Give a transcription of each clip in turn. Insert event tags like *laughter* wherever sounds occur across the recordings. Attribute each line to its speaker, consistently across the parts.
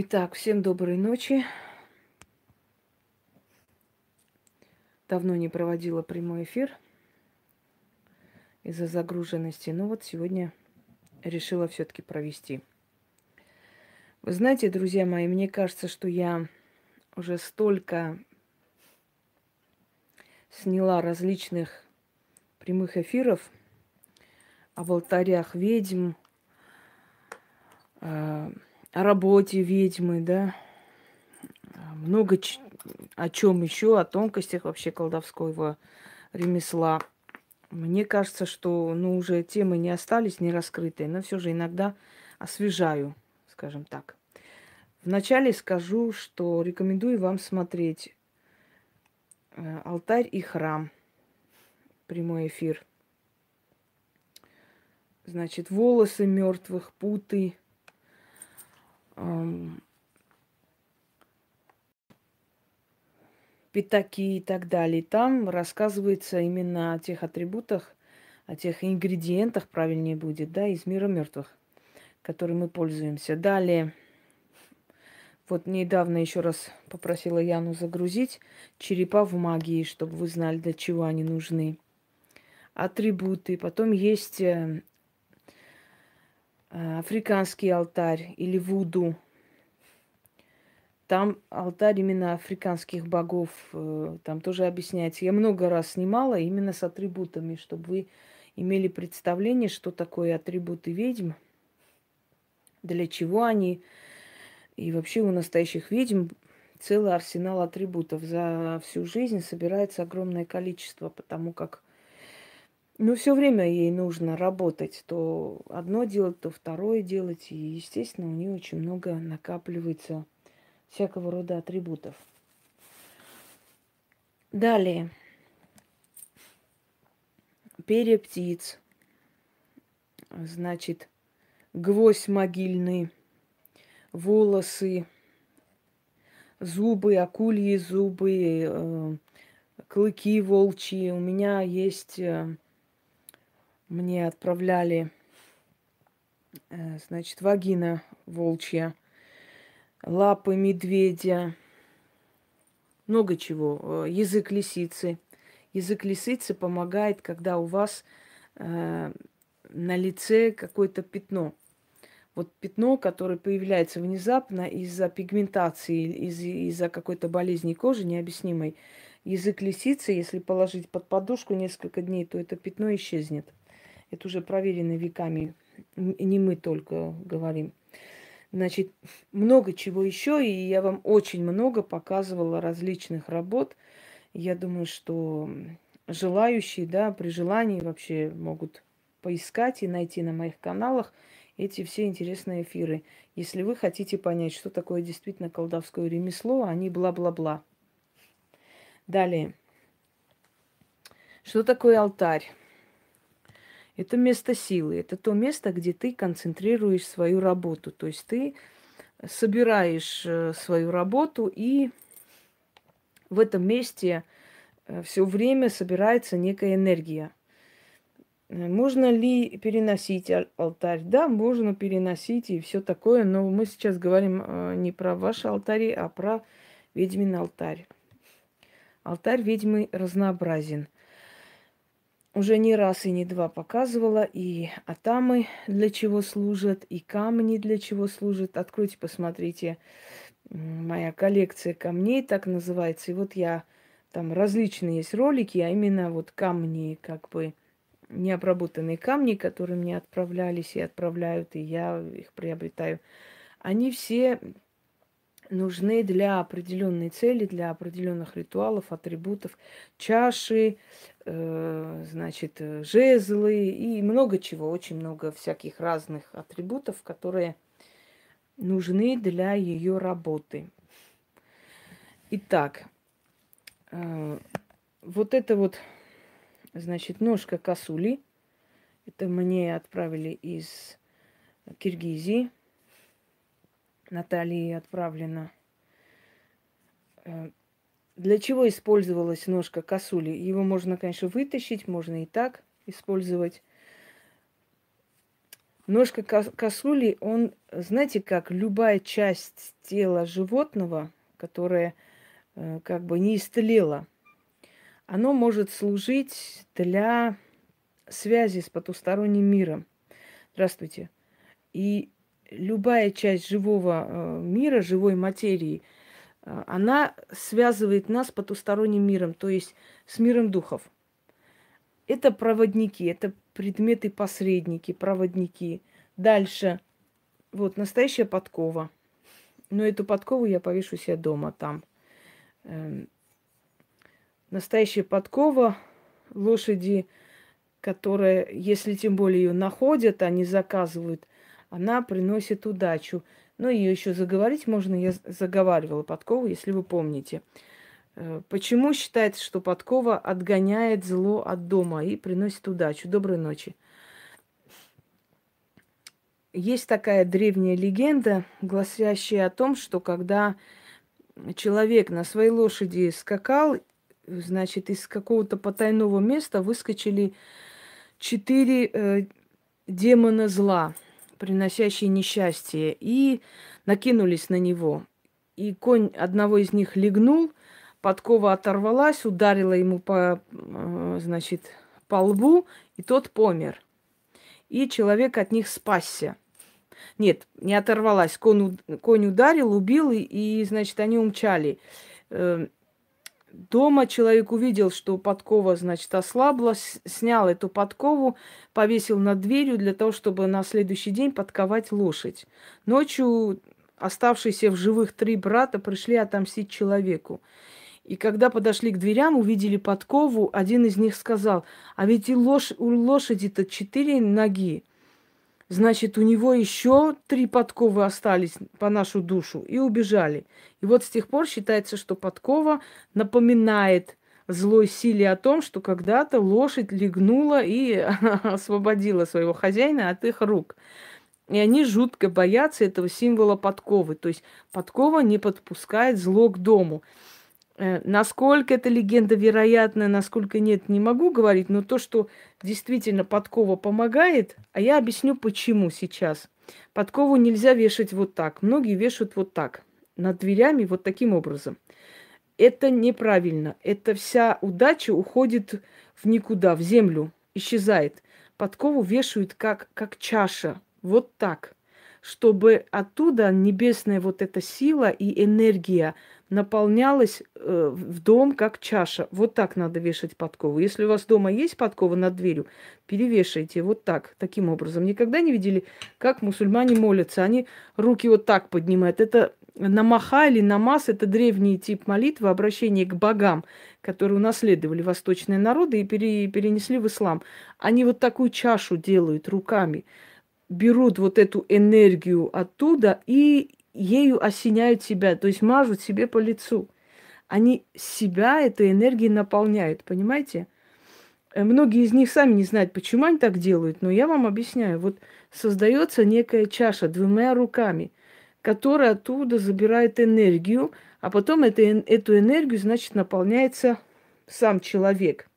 Speaker 1: Итак, всем доброй ночи. Давно не проводила прямой эфир из-за загруженности. Но вот сегодня решила все-таки провести. Вы знаете, друзья мои, мне кажется, что я уже столько сняла различных прямых эфиров об алтарях ведьм, э, работе ведьмы, да, много ч- о чем еще, о тонкостях вообще колдовского ремесла. Мне кажется, что ну, уже темы не остались не раскрытые, но все же иногда освежаю, скажем так. Вначале скажу, что рекомендую вам смотреть э, «Алтарь и храм», прямой эфир. Значит, волосы мертвых, путы, пятаки и так далее. Там рассказывается именно о тех атрибутах, о тех ингредиентах, правильнее будет, да, из мира мертвых, которым мы пользуемся. Далее, вот недавно еще раз попросила Яну загрузить черепа в магии, чтобы вы знали, для чего они нужны. Атрибуты. Потом есть Э, африканский алтарь или вуду. Там алтарь именно африканских богов, э, там тоже объясняется. Я много раз снимала именно с атрибутами, чтобы вы имели представление, что такое атрибуты ведьм, для чего они. И вообще у настоящих ведьм целый арсенал атрибутов. За всю жизнь собирается огромное количество, потому как ну, все время ей нужно работать. То одно делать, то второе делать. И, естественно, у нее очень много накапливается всякого рода атрибутов. Далее. Перья птиц. Значит, гвоздь могильный, волосы, зубы, акульи зубы, э, клыки волчьи. У меня есть э, мне отправляли, э, значит, вагина волчья, лапы медведя, много чего, э, язык лисицы. Язык лисицы помогает, когда у вас э, на лице какое-то пятно. Вот пятно, которое появляется внезапно из-за пигментации, из- из-за какой-то болезни кожи необъяснимой. Язык лисицы, если положить под подушку несколько дней, то это пятно исчезнет. Это уже проверено веками. Не мы только говорим. Значит, много чего еще, и я вам очень много показывала различных работ. Я думаю, что желающие, да, при желании вообще могут поискать и найти на моих каналах эти все интересные эфиры. Если вы хотите понять, что такое действительно колдовское ремесло, не бла-бла-бла. Далее. Что такое алтарь? Это место силы, это то место, где ты концентрируешь свою работу. То есть ты собираешь э, свою работу, и в этом месте э, все время собирается некая энергия. Э, можно ли переносить алтарь? Да, можно переносить и все такое, но мы сейчас говорим не про ваши алтари, а про ведьмин алтарь. Алтарь ведьмы разнообразен – уже не раз и не два показывала, и атамы для чего служат, и камни для чего служат. Откройте, посмотрите, моя коллекция камней так называется. И вот я там различные есть ролики, а именно вот камни, как бы необработанные камни, которые мне отправлялись и отправляют, и я их приобретаю. Они все нужны для определенной цели, для определенных ритуалов, атрибутов, чаши, значит, жезлы и много чего, очень много всяких разных атрибутов, которые нужны для ее работы. Итак, э, вот это вот, значит, ножка косули. Это мне отправили из Киргизии. Наталье отправлено. Для чего использовалась ножка косули? Его можно, конечно, вытащить, можно и так использовать. Ножка косули, он, знаете, как любая часть тела животного, которая э, как бы не истлела, оно может служить для связи с потусторонним миром. Здравствуйте. И любая часть живого э, мира, живой материи, она связывает нас с потусторонним миром, то есть с миром духов. Это проводники, это предметы-посредники, проводники. Дальше. Вот настоящая подкова. Но эту подкову я повешу себе дома там. Эм, настоящая подкова лошади, которая, если тем более ее находят, они заказывают, она приносит удачу. Ну, ее еще заговорить можно, я заговаривала подкову, если вы помните. Э, почему считается, что подкова отгоняет зло от дома и приносит удачу? Доброй ночи. Есть такая древняя легенда, гласящая о том, что когда человек на своей лошади скакал, значит, из какого-то потайного места выскочили четыре э, демона зла, приносящие несчастье, и накинулись на него. И конь одного из них легнул, подкова оторвалась, ударила ему по, э, значит, по лбу, и тот помер. И человек от них спасся. Нет, не оторвалась. Конь, конь ударил, убил, и, и, значит, они умчали. Дома человек увидел, что подкова, значит, ослабла, снял эту подкову, повесил над дверью для того, чтобы на следующий день подковать лошадь. Ночью оставшиеся в живых три брата пришли отомстить человеку. И когда подошли к дверям, увидели подкову, один из них сказал, а ведь и лош... у лошади-то четыре ноги. Значит, у него еще три подковы остались по нашу душу и убежали. И вот с тех пор считается, что подкова напоминает злой силе о том, что когда-то лошадь легнула и *laughs* освободила своего хозяина от их рук. И они жутко боятся этого символа подковы. То есть подкова не подпускает зло к дому. Э, насколько эта легенда вероятна, насколько нет, не могу говорить, но то, что действительно подкова помогает, а я объясню, почему сейчас. Подкову нельзя вешать вот так. Многие вешают вот так, над дверями вот таким образом. Это неправильно. Это вся удача уходит в никуда, в землю, исчезает. Подкову вешают как, как чаша, вот так, чтобы оттуда небесная вот эта сила и энергия наполнялась э, в дом как чаша. Вот так надо вешать подкову. Если у вас дома есть подкова над дверью, перевешайте вот так, таким образом. Никогда не видели, как мусульмане молятся? Они руки вот так поднимают. Это намаха или намаз – это древний тип молитвы, обращение к богам, которые унаследовали восточные народы и пере, перенесли в ислам. Они вот такую чашу делают руками берут вот эту энергию оттуда и ею осеняют себя, то есть мажут себе по лицу. Они себя этой энергией наполняют, понимаете? Э, многие из них сами не знают, почему они так делают, но я вам объясняю. Вот создается некая чаша двумя руками, которая оттуда забирает энергию, а потом это, эту энергию, значит, наполняется сам человек.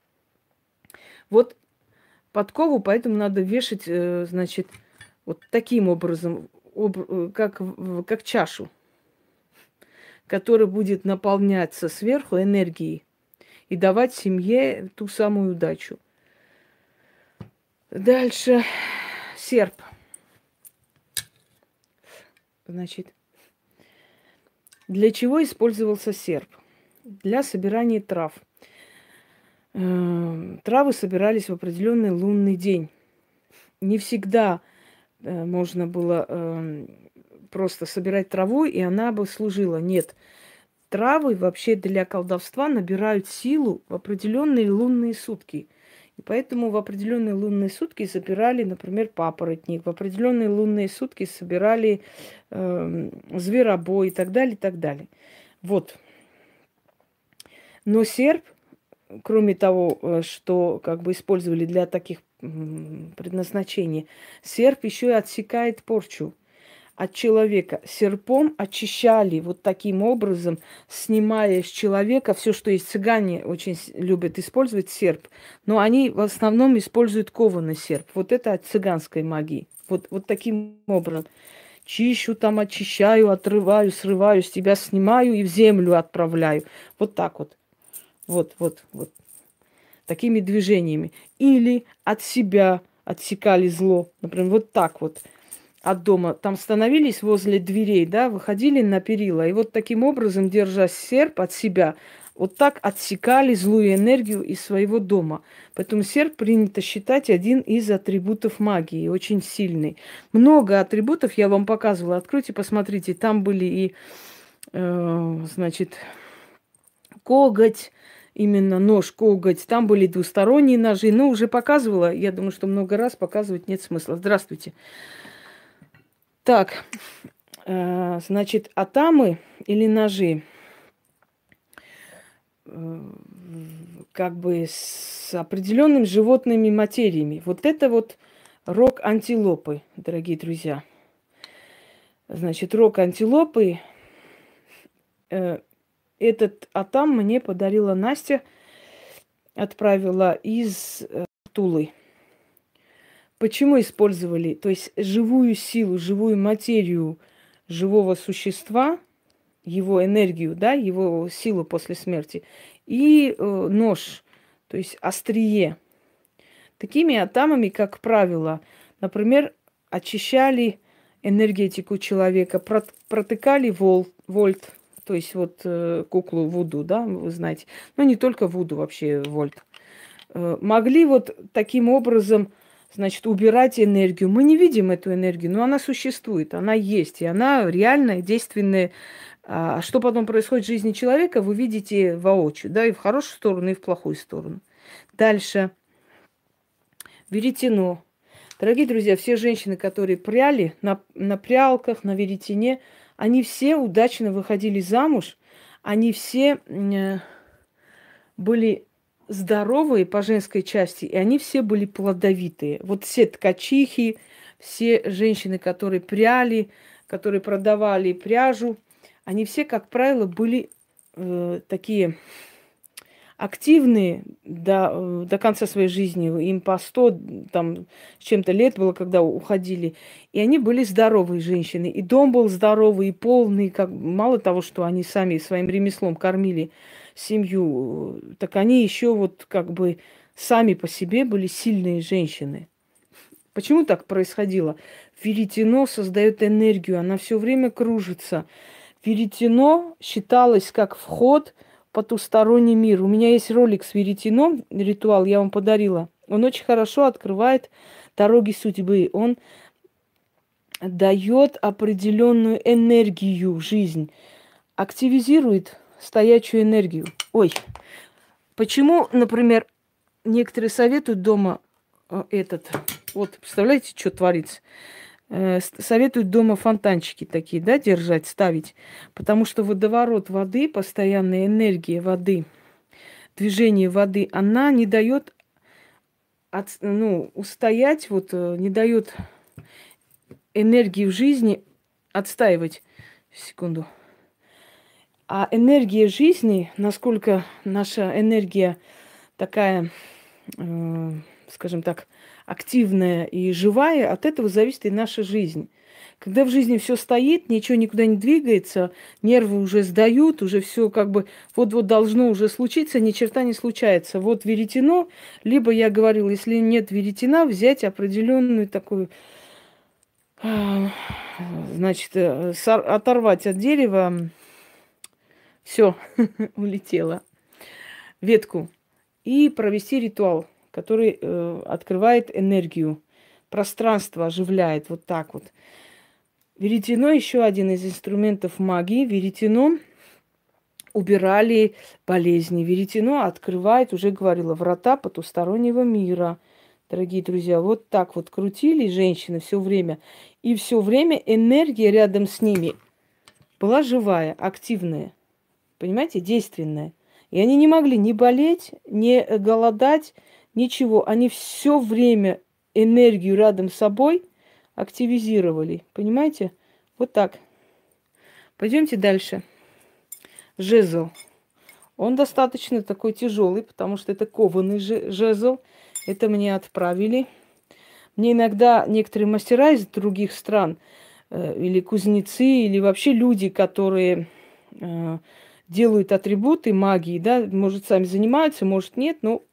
Speaker 1: Вот подкову поэтому надо вешать, э, значит, вот таким образом Э, как, как чашу, которая будет наполняться сверху энергией и давать семье ту самую удачу. Дальше серп. Значит, для чего использовался серп? Для собирания трав. Эм, травы собирались в определенный лунный день. Не всегда можно было э, просто собирать траву, и она бы служила. Нет, травы вообще для колдовства набирают силу в определенные лунные сутки. И поэтому в определенные лунные сутки собирали, например, папоротник, в определенные лунные сутки собирали э, зверобой и так далее, и так далее. Вот. Но серп, кроме того, э, что как бы использовали для таких предназначение. Серп еще и отсекает порчу от человека. Серпом очищали вот таким образом, снимая с человека все, что есть цыгане очень любят использовать серп, но они в основном используют кованый серп. Вот это от цыганской магии. Вот, вот таким образом. Чищу там, очищаю, отрываю, срываю, с тебя снимаю и в землю отправляю. Вот так вот. Вот, вот, вот. Такими движениями. Или от себя отсекали зло. Например, вот так вот от дома. Там становились возле дверей, да, выходили на перила. И вот таким образом, держа серп от себя, вот так отсекали злую энергию из своего дома. Поэтому серп принято считать один из атрибутов магии, очень сильный. Много атрибутов я вам показывала. Откройте, посмотрите. Там были и, э, значит, коготь, именно нож, коготь. Там были двусторонние ножи. Ну, уже показывала. Я думаю, что много раз показывать нет смысла. Здравствуйте. Так, э, значит, атамы или ножи – как бы с определенными животными материями. Вот это вот рог антилопы, дорогие друзья. Значит, рог антилопы, э, этот атам мне подарила Настя, отправила из э, Тулы. Почему использовали? То есть живую силу, живую материю живого существа – его энергию, да, его силу после смерти, и э, нож, то есть острие. Такими атамами, как правило, например, очищали энергетику человека, протыкали вол, вольт, то есть вот э, куклу Вуду, да, вы знаете, но не только Вуду вообще вольт. Э, могли вот таким образом, значит, убирать энергию. Мы не видим эту энергию, но она существует, она есть, и она реальная, действенная а что потом происходит в жизни человека, вы видите воочию, да, и в хорошую сторону, и в плохую сторону. Дальше. Веретено. Дорогие друзья, все женщины, которые пряли на, на прялках, на веретене, они все удачно выходили замуж, они все э, были здоровые по женской части, и они все были плодовитые. Вот все ткачихи, все женщины, которые пряли, которые продавали пряжу – они все, как правило, были э, такие активные до, э, до конца своей жизни. Им по 100 там, с чем-то лет было, когда уходили. И они были здоровые женщины. И дом был здоровый, и полный. Как, мало того, что они сами своим ремеслом кормили семью, так они еще вот как бы сами по себе были сильные женщины. Почему так происходило? Веретено создает энергию, она все время кружится. Веретено считалось как вход потусторонний мир. У меня есть ролик с веретеном, ритуал, я вам подарила. Он очень хорошо открывает дороги судьбы. Он дает определенную энергию в жизнь, активизирует стоячую энергию. Ой, почему, например, некоторые советуют дома э, этот, вот, представляете, что творится? Э, советуют дома фонтанчики такие, да, держать, ставить. Потому что водоворот воды, постоянная энергия воды, движение воды, она не дает от, ну, устоять, вот э, не дает энергии в жизни отстаивать. Секунду. А энергия жизни, насколько наша энергия такая, э, скажем так, активная и живая, от этого зависит и наша жизнь. Когда в жизни все стоит, ничего никуда не двигается, нервы уже сдают, уже все как бы вот-вот должно уже случиться, ни черта не случается. Вот веретено, либо я говорила, если нет веретена, взять определенную такую, а, значит, э, оторвать от дерева, все, *laughs* улетело, ветку, и провести ритуал который э, открывает энергию, пространство оживляет вот так вот. Веретено еще один из инструментов магии. Веретено убирали болезни. Веретено открывает, уже говорила, врата потустороннего мира. Дорогие друзья, вот так вот крутили женщины все время. И все время энергия рядом с ними была живая, активная. Понимаете, действенная. И они не могли ни болеть, ни голодать, Ничего, они все время энергию рядом с собой активизировали. Понимаете? Вот так. Пойдемте дальше. Жезл. Он достаточно такой тяжелый, потому что это кованый жезл. Это мне отправили. Мне иногда некоторые мастера из других стран, э, или кузнецы, или вообще люди, которые э, делают атрибуты магии, да, может, сами занимаются, может, нет, но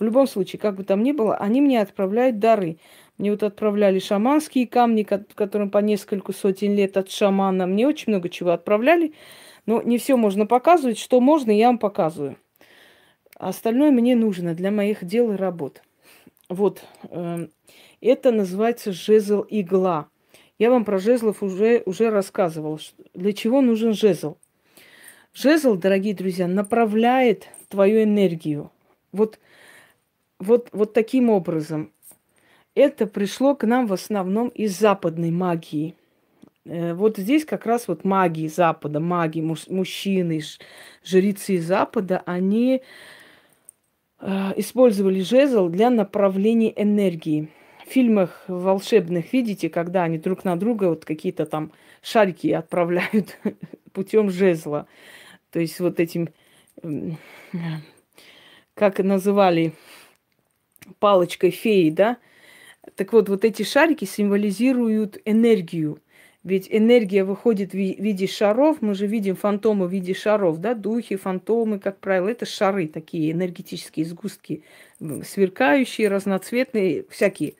Speaker 1: в любом случае, как бы там ни было, они мне отправляют дары. Мне вот отправляли шаманские камни, которым по несколько сотен лет от шамана. Мне очень много чего отправляли. Но не все можно показывать. Что можно, я вам показываю. А остальное мне нужно для моих дел и работ. Вот. Э, это называется жезл игла. Я вам про жезлов уже, уже рассказывала. Для чего нужен жезл? Жезл, дорогие друзья, направляет твою энергию. Вот, вот, вот таким образом это пришло к нам в основном из западной магии. Э, вот здесь как раз вот магии Запада, маги, мужчины, жрецы Запада, они э, использовали жезл для направления энергии. В фильмах волшебных, видите, когда они друг на друга вот какие-то там шарики отправляют *laughs* путем жезла. То есть вот этим, как называли, палочкой феи, да, так вот, вот эти шарики символизируют энергию. Ведь энергия выходит в виде шаров. Мы же видим фантомы в виде шаров, да, духи, фантомы, как правило, это шары такие энергетические сгустки, сверкающие, разноцветные, всякие.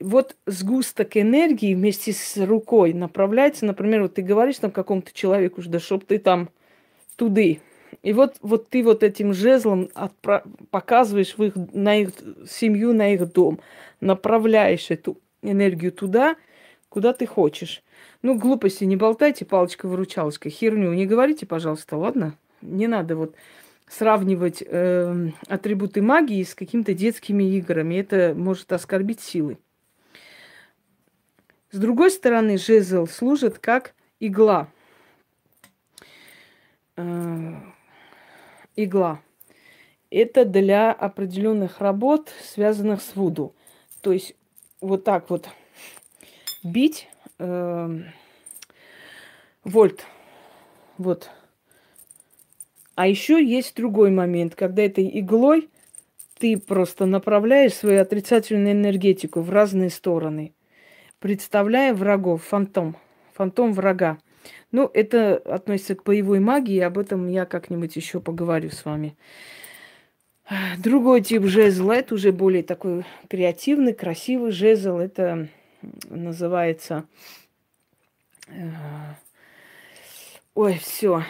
Speaker 1: Вот сгусток энергии вместе с рукой направляется, например, вот ты говоришь там какому-то человеку, да чтоб ты там туды, и вот, вот ты вот этим жезлом отпра- показываешь в их, на их семью, на их дом, направляешь эту энергию туда, куда ты хочешь. Ну, глупости не болтайте, палочка-выручалочка, херню не говорите, пожалуйста, ладно? Не надо вот сравнивать э, атрибуты магии с какими-то детскими играми. Это может оскорбить силы. С другой стороны, жезл служит как игла. Э, игла. Это для определенных работ, связанных с вуду. То есть вот так вот бить э, вольт. Вот. А еще есть другой момент, когда этой иглой ты просто направляешь свою отрицательную энергетику в разные стороны, представляя врагов, фантом, фантом врага. Ну, это относится к боевой магии, об этом я как-нибудь еще поговорю с вами. Другой тип жезла, это уже более такой креативный, красивый жезл. Это называется... Э, ой, все.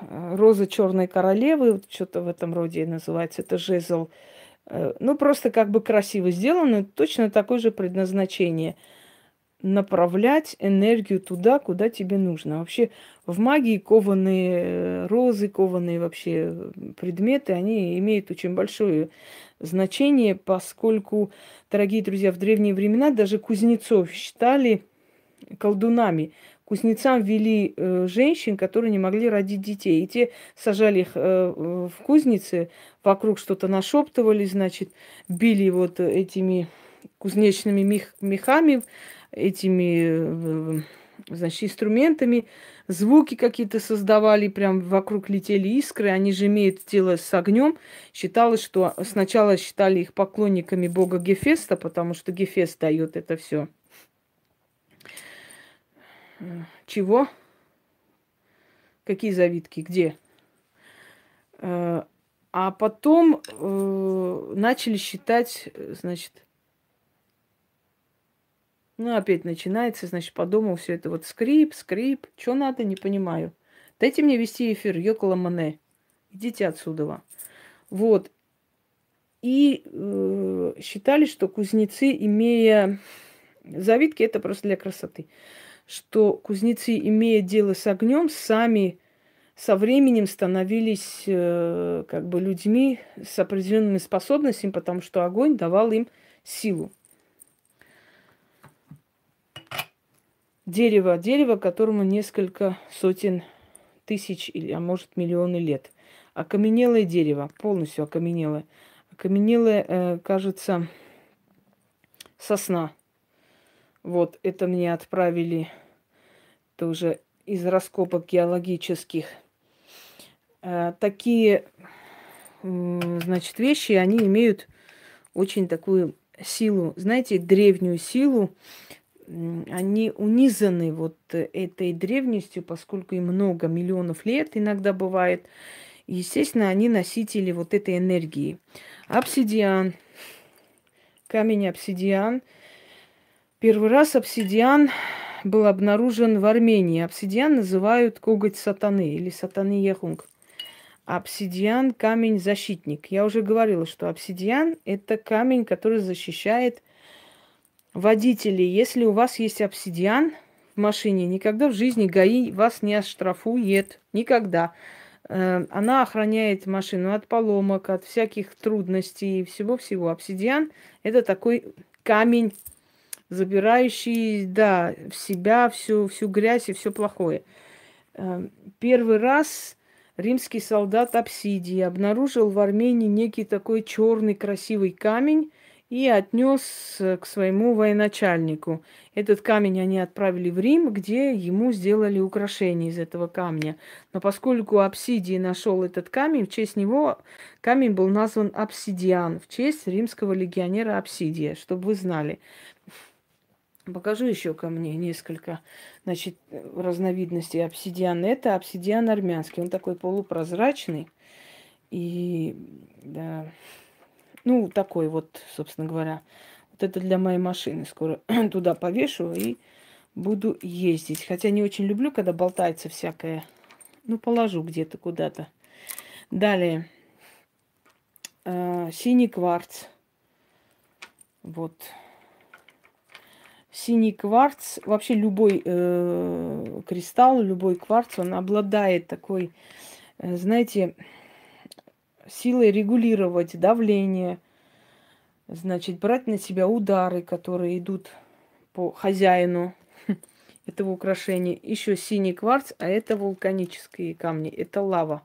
Speaker 1: Роза черной королевы, что-то в этом роде называется. Это жезл. Э, ну, просто как бы красиво сделано, точно такое же предназначение – направлять энергию туда, куда тебе нужно. Вообще в магии кованые э, розы, кованые вообще предметы, они имеют очень большое значение, поскольку, дорогие друзья, в древние времена даже кузнецов считали колдунами. Кузнецам вели э, женщин, которые не могли родить детей. И те сажали их э, в кузнице, вокруг что-то нашептывали, значит, били вот этими кузнечными мех, мехами, этими, э, значит, инструментами, звуки какие-то создавали, прям вокруг летели искры, они же имеют дело с огнем. Считалось, что сначала считали их поклонниками бога Гефеста, потому что Гефест дает это все. Чего? Какие завитки? Где? Э, а потом э, начали считать, значит, ну, опять начинается, значит, подумал все это вот скрип, скрип. Что надо, не понимаю. Дайте мне вести эфир, Йокола Мане. Идите отсюда. Вот. И э, считали, что кузнецы, имея... Завитки это просто для красоты. Что кузнецы, имея дело с огнем, сами со временем становились э, как бы людьми с определенными способностями, потому что огонь давал им силу. Дерево, дерево, которому несколько сотен тысяч, или, а может, миллионы лет. Окаменелое дерево, полностью окаменелое. Окаменелое, э, кажется, сосна. Вот, это мне отправили тоже из раскопок геологических. Э, такие, значит, вещи, они имеют очень такую силу, знаете, древнюю силу, они унизаны вот этой древностью, поскольку им много миллионов лет иногда бывает. естественно, они носители вот этой энергии. Обсидиан, камень обсидиан. Первый раз обсидиан был обнаружен в Армении. Обсидиан называют коготь сатаны или сатаны Ехунг. Обсидиан – камень-защитник. Я уже говорила, что обсидиан – это камень, который защищает водителей. Если у вас есть обсидиан в машине, никогда в жизни ГАИ вас не оштрафует. Никогда. Э, она охраняет машину от поломок, от всяких трудностей и всего-всего. Обсидиан – это такой камень, забирающий, да, в себя всю, всю грязь и все плохое. Э, первый раз римский солдат Апсидий обнаружил в Армении некий такой черный красивый камень и отнес к своему военачальнику. Этот камень они отправили в Рим, где ему сделали украшение из этого камня. Но поскольку Апсидий нашел этот камень, в честь него камень был назван Обсидиан, в честь римского легионера Апсидия, чтобы вы знали. Покажу еще ко мне несколько значит, разновидностей обсидиана. Это обсидиан армянский. Он такой полупрозрачный. И да, ну, такой вот, собственно говоря. Вот это для моей машины. Скоро *clears throat* туда повешу и буду ездить. Хотя не очень люблю, когда болтается всякое. Ну, положу где-то куда-то. Далее. Э, синий кварц. Вот синий кварц, вообще любой э, кристалл, любой кварц, он обладает такой, э, знаете, силой регулировать давление, значит, брать на себя удары, которые идут по хозяину *laughs* этого украшения. Еще синий кварц, а это вулканические камни, это лава.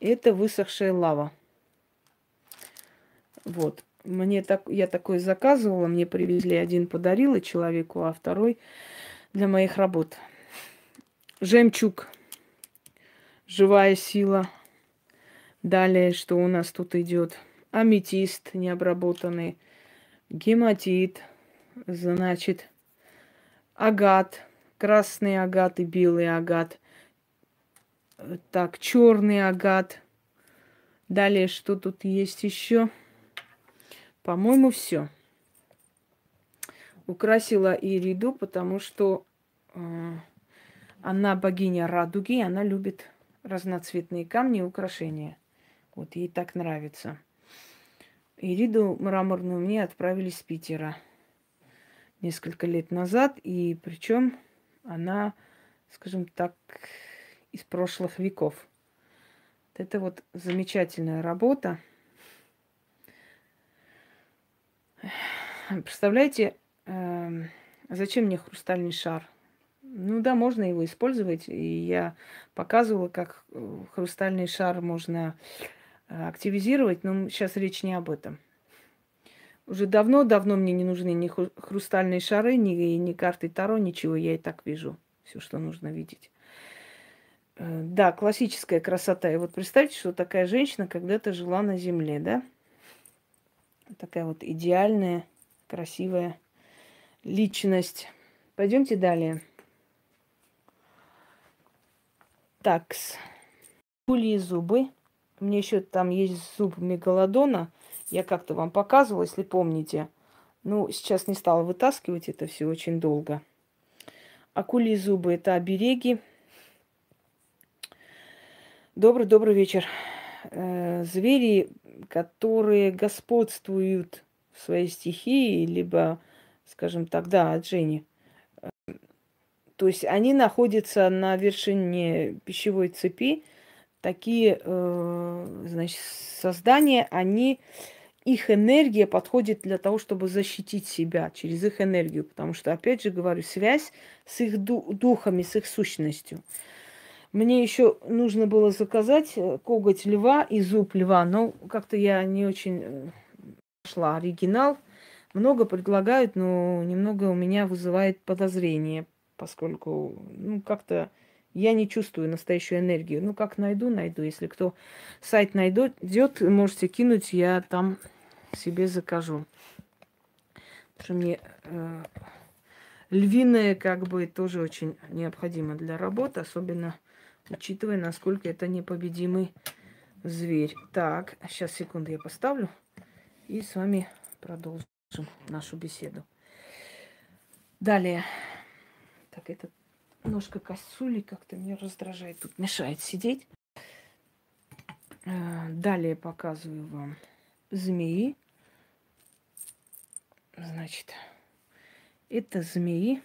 Speaker 1: Это высохшая лава. Вот. Мне так, я такой заказывала, мне привезли, один подарила человеку, а второй для моих работ. Жемчуг, живая сила. Далее, что у нас тут идет? Аметист необработанный, гематит, значит, агат, красный агат и белый агат. Так, черный агат. Далее, что тут есть еще? По-моему, все. Украсила Ириду, потому что э, она богиня радуги, она любит разноцветные камни и украшения. Вот ей так нравится. Ириду мраморную мне отправили с Питера несколько лет назад, и причем она, скажем так, из прошлых веков. Это вот замечательная работа. Представляете, э, зачем мне хрустальный шар? Ну да, можно его использовать. И я показывала, как э, хрустальный шар можно активизировать, но сейчас речь не об этом. Уже давно-давно мне не нужны ни хрустальные шары, ни, ни карты Таро, ничего. Я и так вижу все, что нужно видеть. Э, да, классическая красота. И вот представьте, что такая женщина когда-то жила на Земле, да? Такая вот идеальная красивая личность. Пойдемте далее. Такс. Пули зубы. Меня еще там есть зуб мегалодона. Я как-то вам показывала, если помните. Ну, сейчас не стала вытаскивать это все очень долго. Акулии зубы – это обереги. Добрый-добрый вечер. Э, звери, которые господствуют своей стихии, либо, скажем так, да, от Жени. То есть они находятся на вершине пищевой цепи. Такие, э, значит, создания, они, их энергия подходит для того, чтобы защитить себя через их энергию. Потому что, опять же говорю, связь с их духами, с их сущностью. Мне еще нужно было заказать э, коготь льва и зуб льва, но как-то я не очень э, нашла оригинал. Много предлагают, но немного у меня вызывает подозрение, поскольку, ну, как-то я не чувствую настоящую энергию. Ну, как найду, найду. Если кто сайт найдет, можете кинуть, я там себе закажу. что мне э, львиное как бы тоже очень необходимо для работы, особенно учитывая, насколько это непобедимый зверь. Так, сейчас секунду я поставлю и с вами продолжим нашу беседу. Далее. Так, это ножка косули как-то меня раздражает, тут мешает сидеть. Э, далее показываю вам змеи. Значит, это змеи.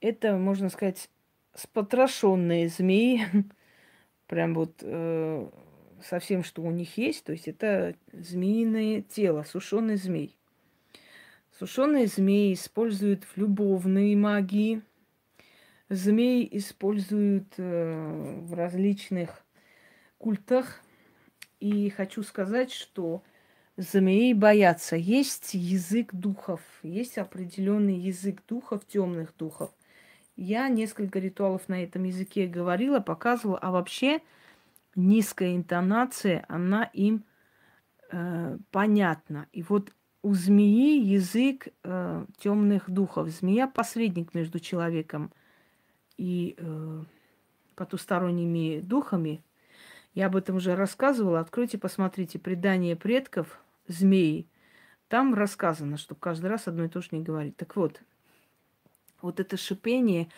Speaker 1: Это, можно сказать, спотрошенные змеи. *laughs* Прям вот э, со всем, что у них есть. То есть это змеиное тело, сушеный змей. Сушеные змеи используют в любовной магии. Змей используют э, в различных культах. И хочу сказать, что змеи боятся. Есть язык духов, есть определенный язык духов, темных духов. Я несколько ритуалов на этом языке говорила, показывала, а вообще низкая интонация, она им э, понятна. И вот у змеи язык э, темных духов. Змея посредник между человеком и э, потусторонними духами. Я об этом уже рассказывала. Откройте, посмотрите предание предков змеи. Там рассказано, что каждый раз одно и то же не говорить. Так вот, вот это шипение.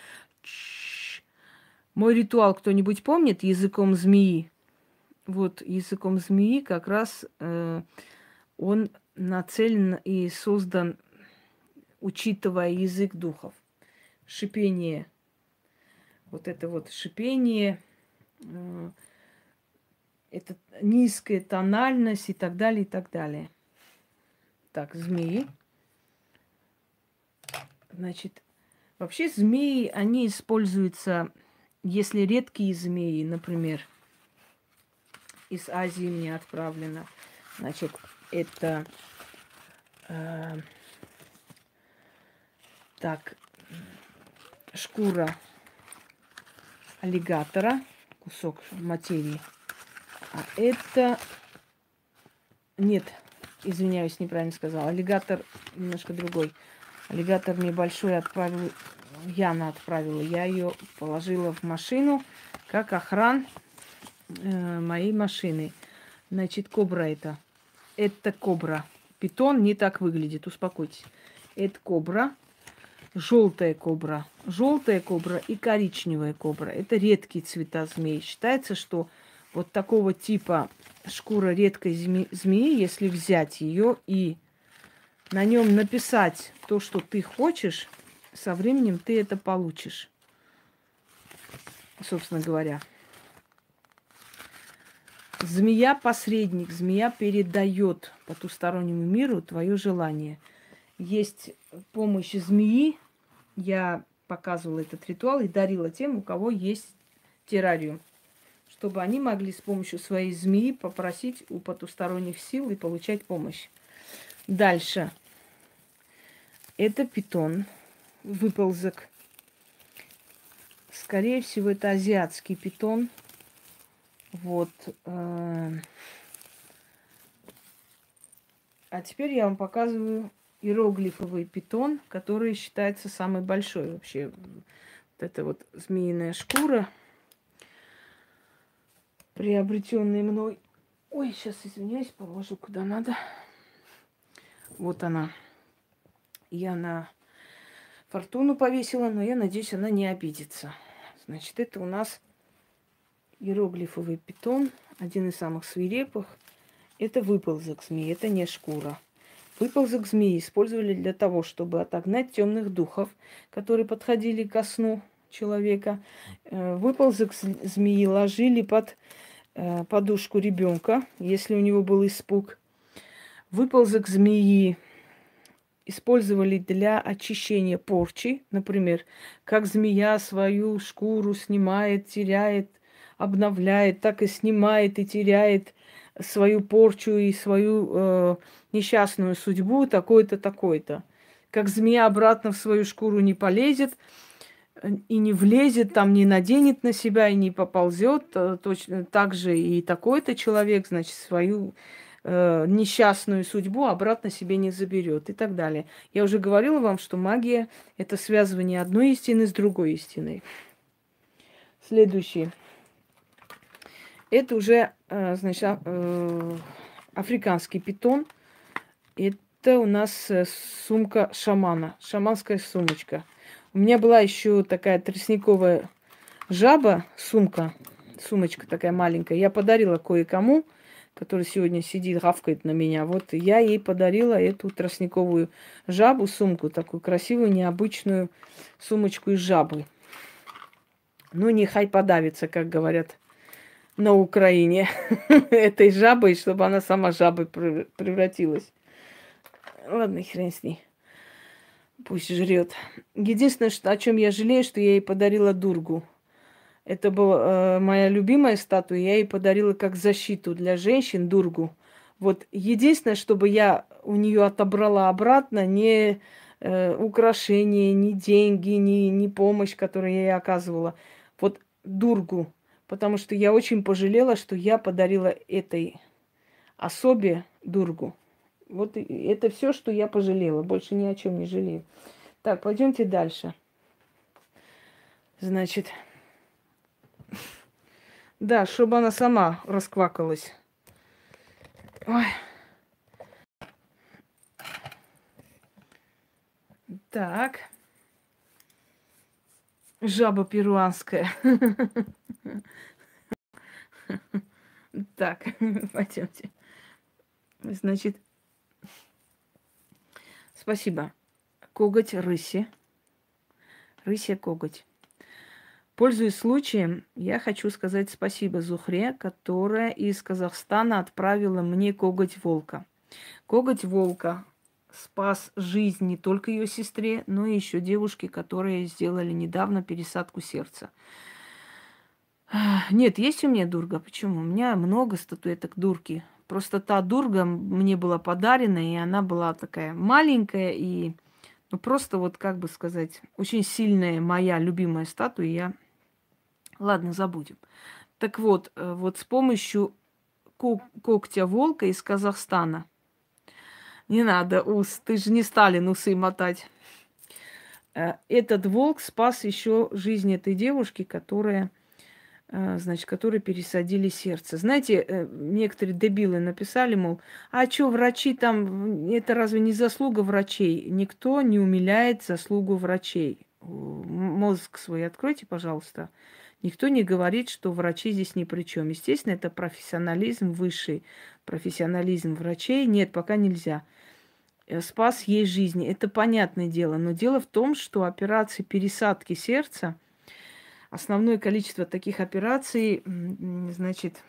Speaker 1: Мой ритуал кто-нибудь помнит языком змеи? Вот языком змеи как раз э, он нацелен и создан, учитывая язык духов. Шипение. Вот это вот шипение. Э, это низкая тональность и так далее, и так далее. Так, змеи. Значит, вообще змеи, они используются, если редкие змеи, например, из Азии мне отправлено. Значит, это э, так, шкура аллигатора, кусок материи – а это... Нет, извиняюсь, неправильно сказала. Аллигатор немножко другой. Аллигатор мне большой отправил, Яна отправила. Я ее положила в машину, как охран э, моей машины. Значит, кобра это. Это кобра. Питон не так выглядит, успокойтесь. Это кобра. Желтая кобра. Желтая кобра и коричневая кобра. Это редкие цвета змей. Считается, что вот такого типа шкура редкой змеи, если взять ее и на нем написать то, что ты хочешь, со временем ты это получишь. Собственно говоря. Змея посредник, змея передает потустороннему миру твое желание. Есть помощь змеи. Я показывала этот ритуал и дарила тем, у кого есть террариум чтобы они могли с помощью своей змеи попросить у потусторонних сил и получать помощь. Дальше. Это питон, выползок. Скорее всего, это азиатский питон. Вот. Э, а теперь я вам показываю иероглифовый питон, который считается самый большой вообще. Вот это вот змеиная шкура – приобретенный мной. Ой, сейчас извиняюсь, положу куда надо. Вот она. Я на фортуну повесила, но я надеюсь, она не обидится. Значит, это у нас иероглифовый питон, один из самых свирепых. Это выползок змеи, это не шкура. Выползок змеи использовали для того, чтобы отогнать темных духов, которые подходили ко сну человека. Э, выползок змеи ложили под Э, подушку ребенка, если у него был испуг. Выползок змеи использовали для очищения порчи, например, как змея свою шкуру снимает, теряет, обновляет, так и снимает и теряет свою порчу и свою э, несчастную судьбу, такой-то, такой-то. Как змея обратно в свою шкуру не полезет, и не влезет, там не наденет на себя и не поползет. Э, точно так же и такой-то человек, значит, свою э, несчастную судьбу обратно себе не заберет и так далее. Я уже говорила вам, что магия – это связывание одной истины с другой истиной. Следующий. Это уже, э, значит, а, э, африканский питон. Это у нас э, сумка шамана, шаманская сумочка. У меня была еще такая тростниковая жаба, сумка, сумочка такая маленькая. Я подарила кое-кому – который сегодня сидит, гавкает на меня. Вот я ей подарила эту тростниковую жабу, сумку, такую красивую, необычную сумочку из жабы. Ну, не хай подавится, как говорят на Украине, *laughs* этой жабой, чтобы она сама жабой превратилась. Ладно, хрен с ней. Пусть жрет. Единственное, что, о чем я жалею, что я ей подарила дургу. Это была э, моя любимая статуя. Я ей подарила как защиту для женщин Дургу. Вот единственное, чтобы я у нее отобрала обратно не э, украшения, не деньги, не, не помощь, которую я ей оказывала. Вот Дургу. Потому что я очень пожалела, что я подарила этой особе Дургу. Вот это все, что я пожалела. Больше ни о чем не жалею. Так, пойдемте дальше. Значит, *laughs* да, чтобы она сама расквакалась. Ой. Так. Жаба перуанская. Так, *laughs* пойдемте. Значит, спасибо. Коготь рыси. Рысья коготь. Пользуясь случаем, я хочу сказать спасибо Зухре, которая из Казахстана отправила мне коготь волка. Коготь волка спас жизнь не только ее сестре, но и еще девушке, которые сделали недавно пересадку сердца. Нет, есть у меня дурга. Почему? У меня много статуэток дурки. Просто та дурга мне была подарена, и она была такая маленькая и ну, просто вот, как бы сказать, очень сильная моя любимая статуя. Я Ладно, забудем. Так вот, э, вот с помощью когтя волка из Казахстана. Не надо ус, ты же не Сталин усы мотать. Э, этот волк спас еще жизнь этой девушки, которая, э, значит, которой пересадили сердце. Знаете, некоторые дебилы написали, мол, а что, врачи там, это разве не заслуга врачей? Никто не умиляет заслугу врачей. Мозг свой откройте, пожалуйста. Никто не говорит, что врачи здесь ни при чем. Естественно, это профессионализм высший. Профессионализм врачей нет, пока нельзя. Э, спас ей жизни. Это понятное дело. Но дело в том, что операции пересадки сердца, основное количество таких операций, значит,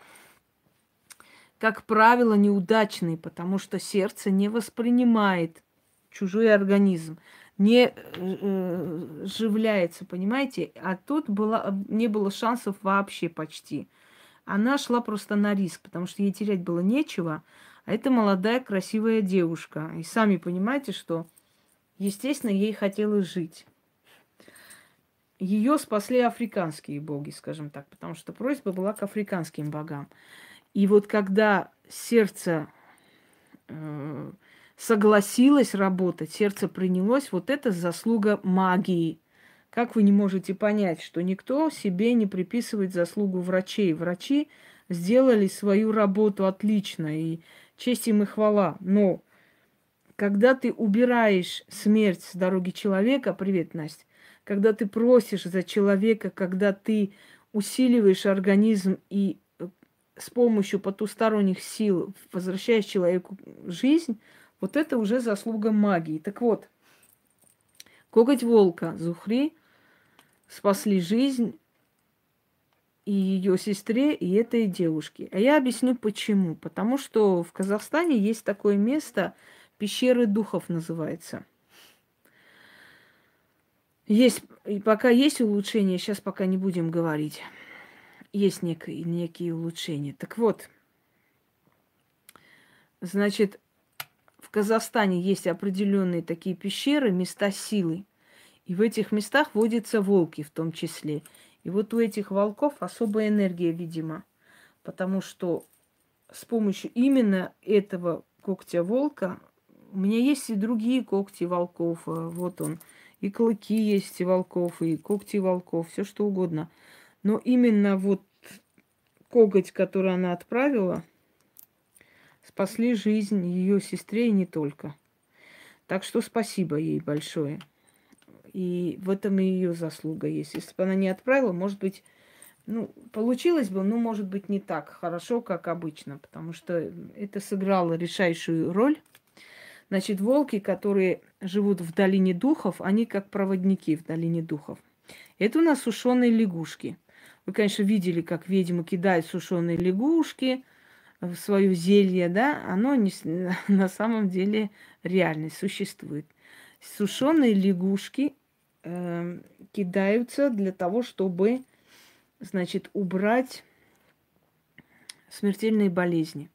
Speaker 1: как правило, неудачные, потому что сердце не воспринимает чужой организм не э, э, живляется, понимаете? А тут было, не было шансов вообще почти. Она шла просто на риск, потому что ей терять было нечего. А это молодая, красивая девушка. И сами понимаете, что, естественно, ей хотелось жить. Ее спасли африканские боги, скажем так, потому что просьба была к африканским богам. И вот когда сердце э, согласилась работать, сердце принялось, вот это заслуга магии. Как вы не можете понять, что никто себе не приписывает заслугу врачей? Врачи сделали свою работу отлично, и честь им и хвала. Но когда ты убираешь смерть с дороги человека, привет, Настя, когда ты просишь за человека, когда ты усиливаешь организм и э, с помощью потусторонних сил возвращаешь человеку жизнь, вот это уже заслуга магии. Так вот, коготь волка Зухри спасли жизнь и ее сестре, и этой девушке. А я объясню почему. Потому что в Казахстане есть такое место, пещеры духов называется. Есть, и пока есть улучшения, сейчас пока не будем говорить. Есть некие, некие улучшения. Так вот, значит, в Казахстане есть определенные такие пещеры, места силы. И в этих местах водятся волки в том числе. И вот у этих волков особая энергия, видимо. Потому что с помощью именно этого когтя волка, у меня есть и другие когти волков, э, вот он, и клыки есть и волков, и когти волков, все что угодно. Но именно вот коготь, который она отправила, спасли жизнь ее сестре и не только. Так что спасибо ей большое. И в этом и ее заслуга есть. Если бы она не отправила, может быть, ну, получилось бы, но, может быть, не так хорошо, как обычно, потому что это сыграло решающую роль. Значит, волки, которые живут в долине духов, они как проводники в долине духов. Это у нас сушеные лягушки. Вы, конечно, видели, как ведьмы кидают сушеные лягушки в свое зелье, да? Оно не, *laughs* на самом деле реальность существует. Сушеные лягушки э, кидаются для того, чтобы значит, убрать смертельные болезни.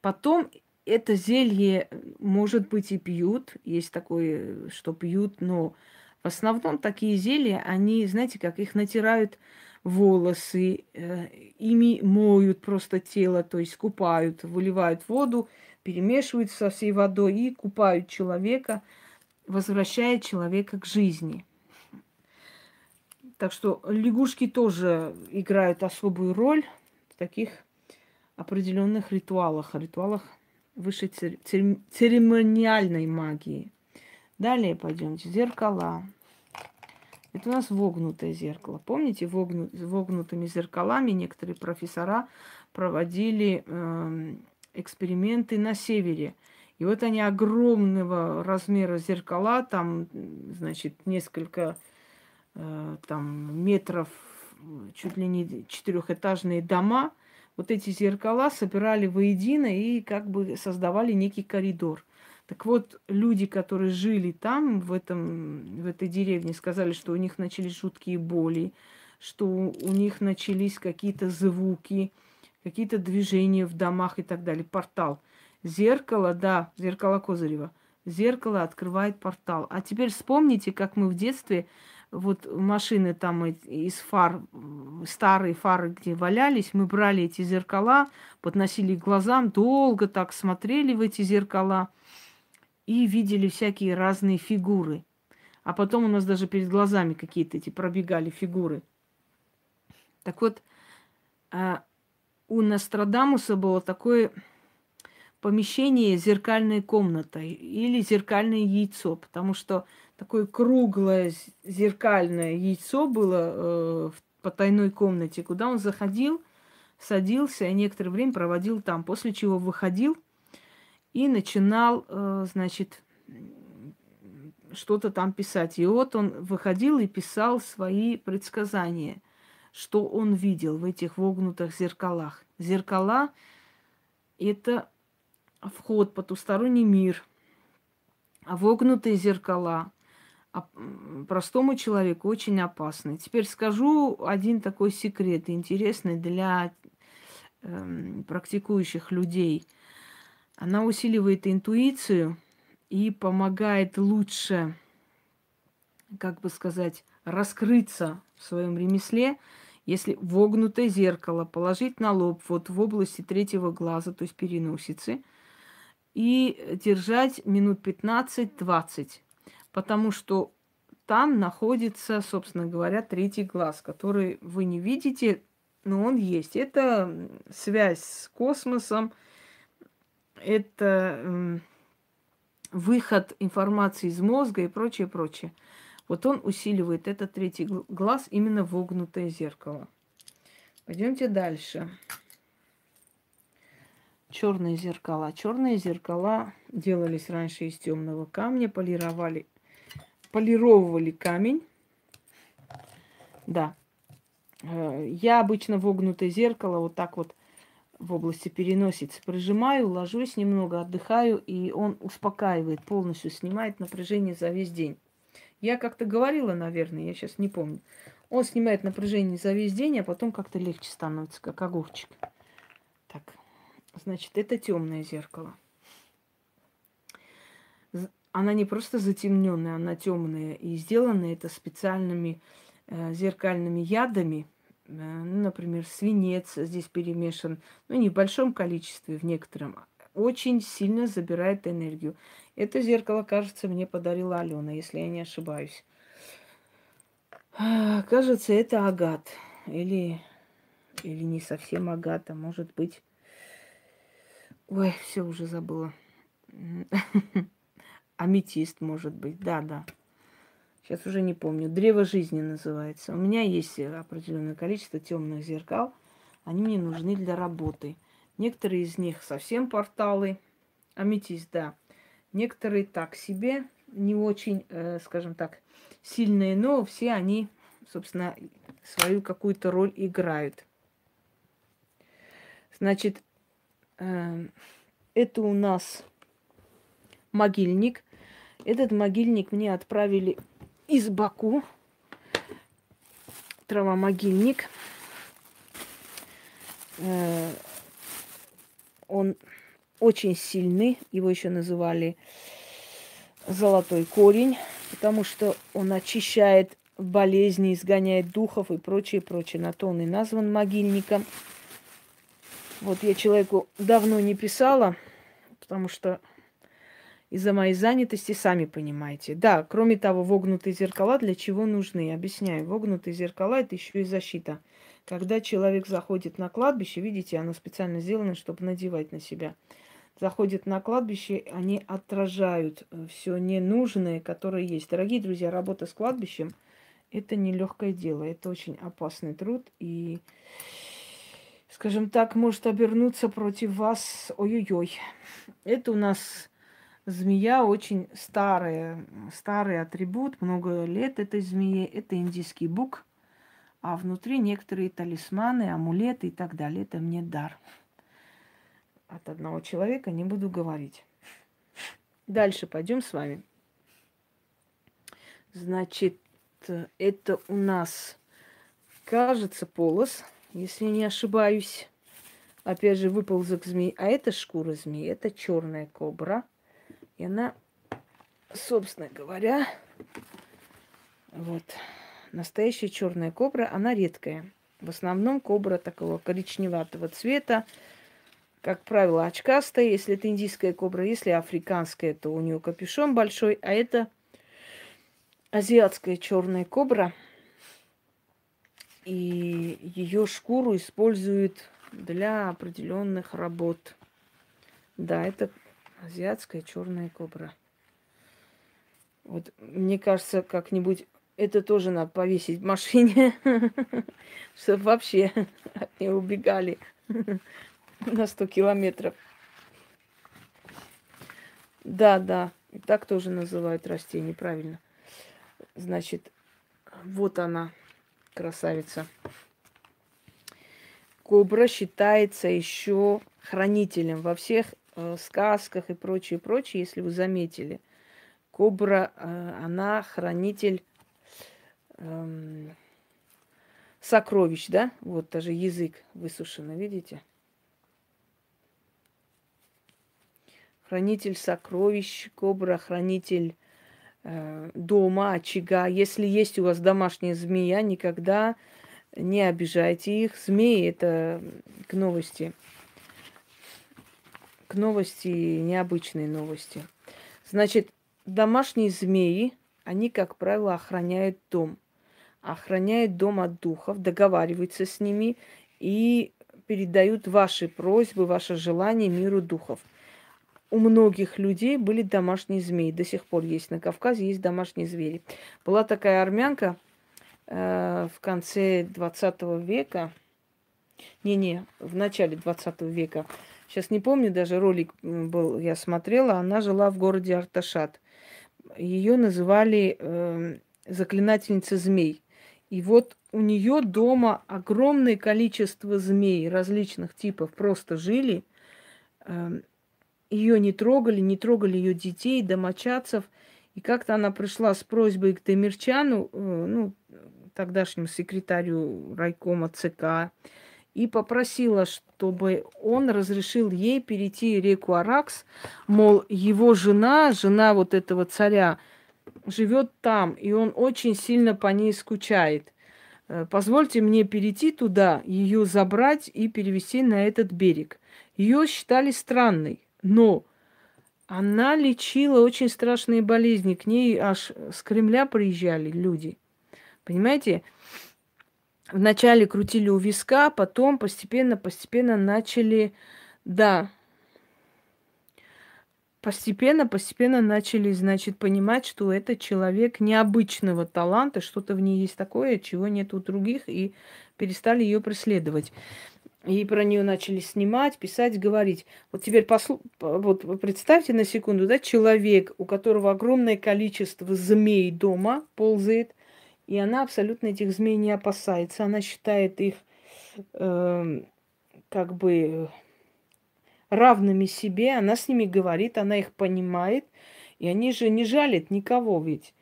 Speaker 1: Потом это зелье, может быть, и пьют. Есть такое, что пьют, но в основном такие зелья, они, знаете, как их натирают волосы, э, ими моют просто тело, то есть купают, выливают воду, перемешивают со всей водой и купают человека, возвращая человека к жизни. Так что лягушки тоже играют особую роль в таких определенных ритуалах, ритуалах высшей церемониальной магии. Далее пойдемте. Зеркала. Это у нас вогнутое зеркало. Помните, вогну, вогнутыми зеркалами некоторые профессора проводили э, эксперименты на севере. И вот они огромного размера зеркала, там, значит, несколько Э, там метров, чуть ли не четырехэтажные дома, вот эти зеркала собирали воедино и как бы создавали некий коридор. Так вот, люди, которые жили там, в, этом, в этой деревне, сказали, что у них начались жуткие боли, что у них начались какие-то звуки, какие-то движения в домах и так далее. Портал. Зеркало, да, зеркало Козырева. Зеркало открывает портал. А теперь вспомните, как мы в детстве вот машины там из фар, старые фары, где валялись, мы брали эти зеркала, подносили к глазам, долго так смотрели в эти зеркала и видели всякие разные фигуры. А потом у нас даже перед глазами какие-то эти пробегали фигуры. Так вот, а, у Нострадамуса было такое помещение зеркальной комнатой или зеркальное яйцо, потому что такое круглое зеркальное яйцо было э, в потайной комнате, куда он заходил, садился и некоторое время проводил там, после чего выходил и начинал, э, значит, что-то там писать. И вот он выходил и писал свои предсказания, что он видел в этих вогнутых зеркалах. Зеркала – это вход, потусторонний мир, а вогнутые зеркала простому человеку очень опасны. Теперь скажу один такой секрет, интересный для э, практикующих людей. Она усиливает интуицию и помогает лучше, как бы сказать, раскрыться в своем ремесле, если вогнутое зеркало положить на лоб, вот в области третьего глаза, то есть переносицы, и держать минут 15-20 потому что там находится, собственно говоря, третий глаз, который вы не видите, но он есть. Это связь с космосом, это выход информации из мозга и прочее, прочее. Вот он усиливает этот третий глаз, именно вогнутое зеркало. Пойдемте дальше. Черные зеркала. Черные зеркала делались раньше из темного камня, полировали полировывали камень. Да. Э, я обычно вогнутое зеркало вот так вот в области переносицы прижимаю, ложусь немного, отдыхаю, и он успокаивает, полностью снимает напряжение за весь день. Я как-то говорила, наверное, я сейчас не помню. Он снимает напряжение за весь день, а потом как-то легче становится, как огурчик. Так, значит, это темное зеркало она не просто затемненная, она темная. И сделано это специальными э, зеркальными ядами, ну, например, свинец здесь перемешан, ну, не в большом количестве, в некотором, очень сильно забирает энергию. Это зеркало, кажется, мне подарила Алена, если я не ошибаюсь. А, кажется, это агат. Или, или не совсем агат, а может быть... Ой, все уже забыла. *laughs* Аметист, может быть. Да, да. Сейчас уже не помню. Древо жизни называется. У меня есть определенное количество темных зеркал. Они мне нужны для работы. Некоторые из них совсем порталы. Аметист, да. Некоторые так себе, не очень, э, скажем так, сильные, но все они, собственно, свою какую-то роль играют. Значит, это у нас могильник. Этот могильник мне отправили из Баку. Травомогильник. Э, он очень сильный. Его еще называли золотой корень, потому что он очищает болезни, изгоняет духов и прочее, прочее. На то он и назван могильником. Вот я человеку давно не писала, потому что из-за моей занятости, сами понимаете. Да, кроме того, вогнутые зеркала для чего нужны? Объясняю. Вогнутые зеркала – это еще и защита. Когда человек заходит на кладбище, видите, оно специально сделано, чтобы надевать на себя. Заходит на кладбище, они отражают э, все ненужное, которое есть. Дорогие друзья, работа с кладбищем – это нелегкое дело. Это очень опасный труд. И, скажем так, может обернуться против вас ой-ой-ой. Это у нас Змея очень старая, старый атрибут, много лет этой змеи. Это индийский бук, а внутри некоторые талисманы, амулеты и так далее. Это мне дар. От одного человека не буду говорить. Дальше пойдем с вами. Значит, это у нас, кажется, полос, если не ошибаюсь. Опять же, выползок змеи. А это шкура змеи, это черная кобра – и она, собственно говоря, вот, настоящая черная кобра, она редкая. В основном кобра такого коричневатого цвета, как правило, очкастая, если это индийская кобра, если африканская, то у нее капюшон большой, а это азиатская черная кобра. И ее шкуру используют для определенных работ. Да, это Азиатская черная кобра. Вот мне кажется, как-нибудь это тоже надо повесить в машине, *laughs* чтобы вообще *laughs* не убегали *laughs* на 100 километров. Да, да, так тоже называют растение, правильно. Значит, вот она, красавица. Кобра считается еще хранителем во всех э, сказках и прочее, прочее, если вы заметили. Кобра, э, она хранитель э, сокровищ, да? Вот даже язык высушенный, видите? Хранитель сокровищ, кобра, хранитель дома, очага. Если есть у вас домашняя змея, никогда не обижайте их. Змеи это к новости к новости, необычной новости. Значит, домашние змеи, они, как правило, охраняют дом. Охраняют дом от духов, договариваются с ними и передают ваши просьбы, ваши желания миру духов. У многих людей были домашние змеи. До сих пор есть на Кавказе, есть домашние звери. Была такая армянка э, в конце 20 века, не-не, в начале 20 века, Сейчас не помню, даже ролик был, я смотрела. Она жила в городе Арташат. Ее называли э, заклинательница змей. И вот у нее дома огромное количество змей различных типов просто жили. Э, ее не трогали, не трогали ее детей, домочадцев. И как-то она пришла с просьбой к Демирчану, э, ну, тогдашнему секретарю райкома ЦК, и попросила, чтобы он разрешил ей перейти реку Аракс. Мол, его жена, жена вот этого царя, живет там, и он очень сильно по ней скучает. Э, позвольте мне перейти туда, ее забрать и перевести на этот берег. Ее считали странной, но она лечила очень страшные болезни. К ней аж с Кремля приезжали люди. Понимаете? Вначале крутили у виска, потом постепенно-постепенно начали, да, постепенно-постепенно начали, значит, понимать, что это человек необычного таланта, что-то в ней есть такое, чего нет у других, и перестали ее преследовать. И про нее начали снимать, писать, говорить. Вот теперь послу... вот представьте на секунду, да, человек, у которого огромное количество змей дома ползает, и она абсолютно этих змей не опасается. Она считает их э, как бы равными себе, она с ними говорит, она их понимает, и они же не жалят никого ведь.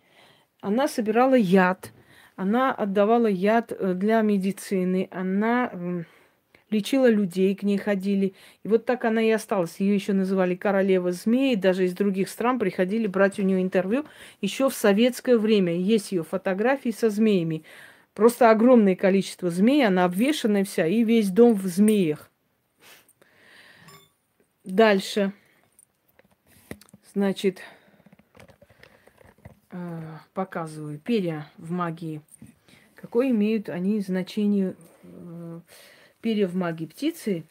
Speaker 1: Она собирала яд, она отдавала яд э, для медицины, она лечила людей, к ней ходили. И вот так она и осталась. Ее еще называли королева змеи, даже из других стран приходили брать у нее интервью еще в советское время. Есть ее фотографии со змеями. Просто огромное количество змей, она обвешанная вся, и весь дом в змеях. Дальше. Значит, э, показываю перья в магии. Какое имеют они значение э, перья в магии птицы?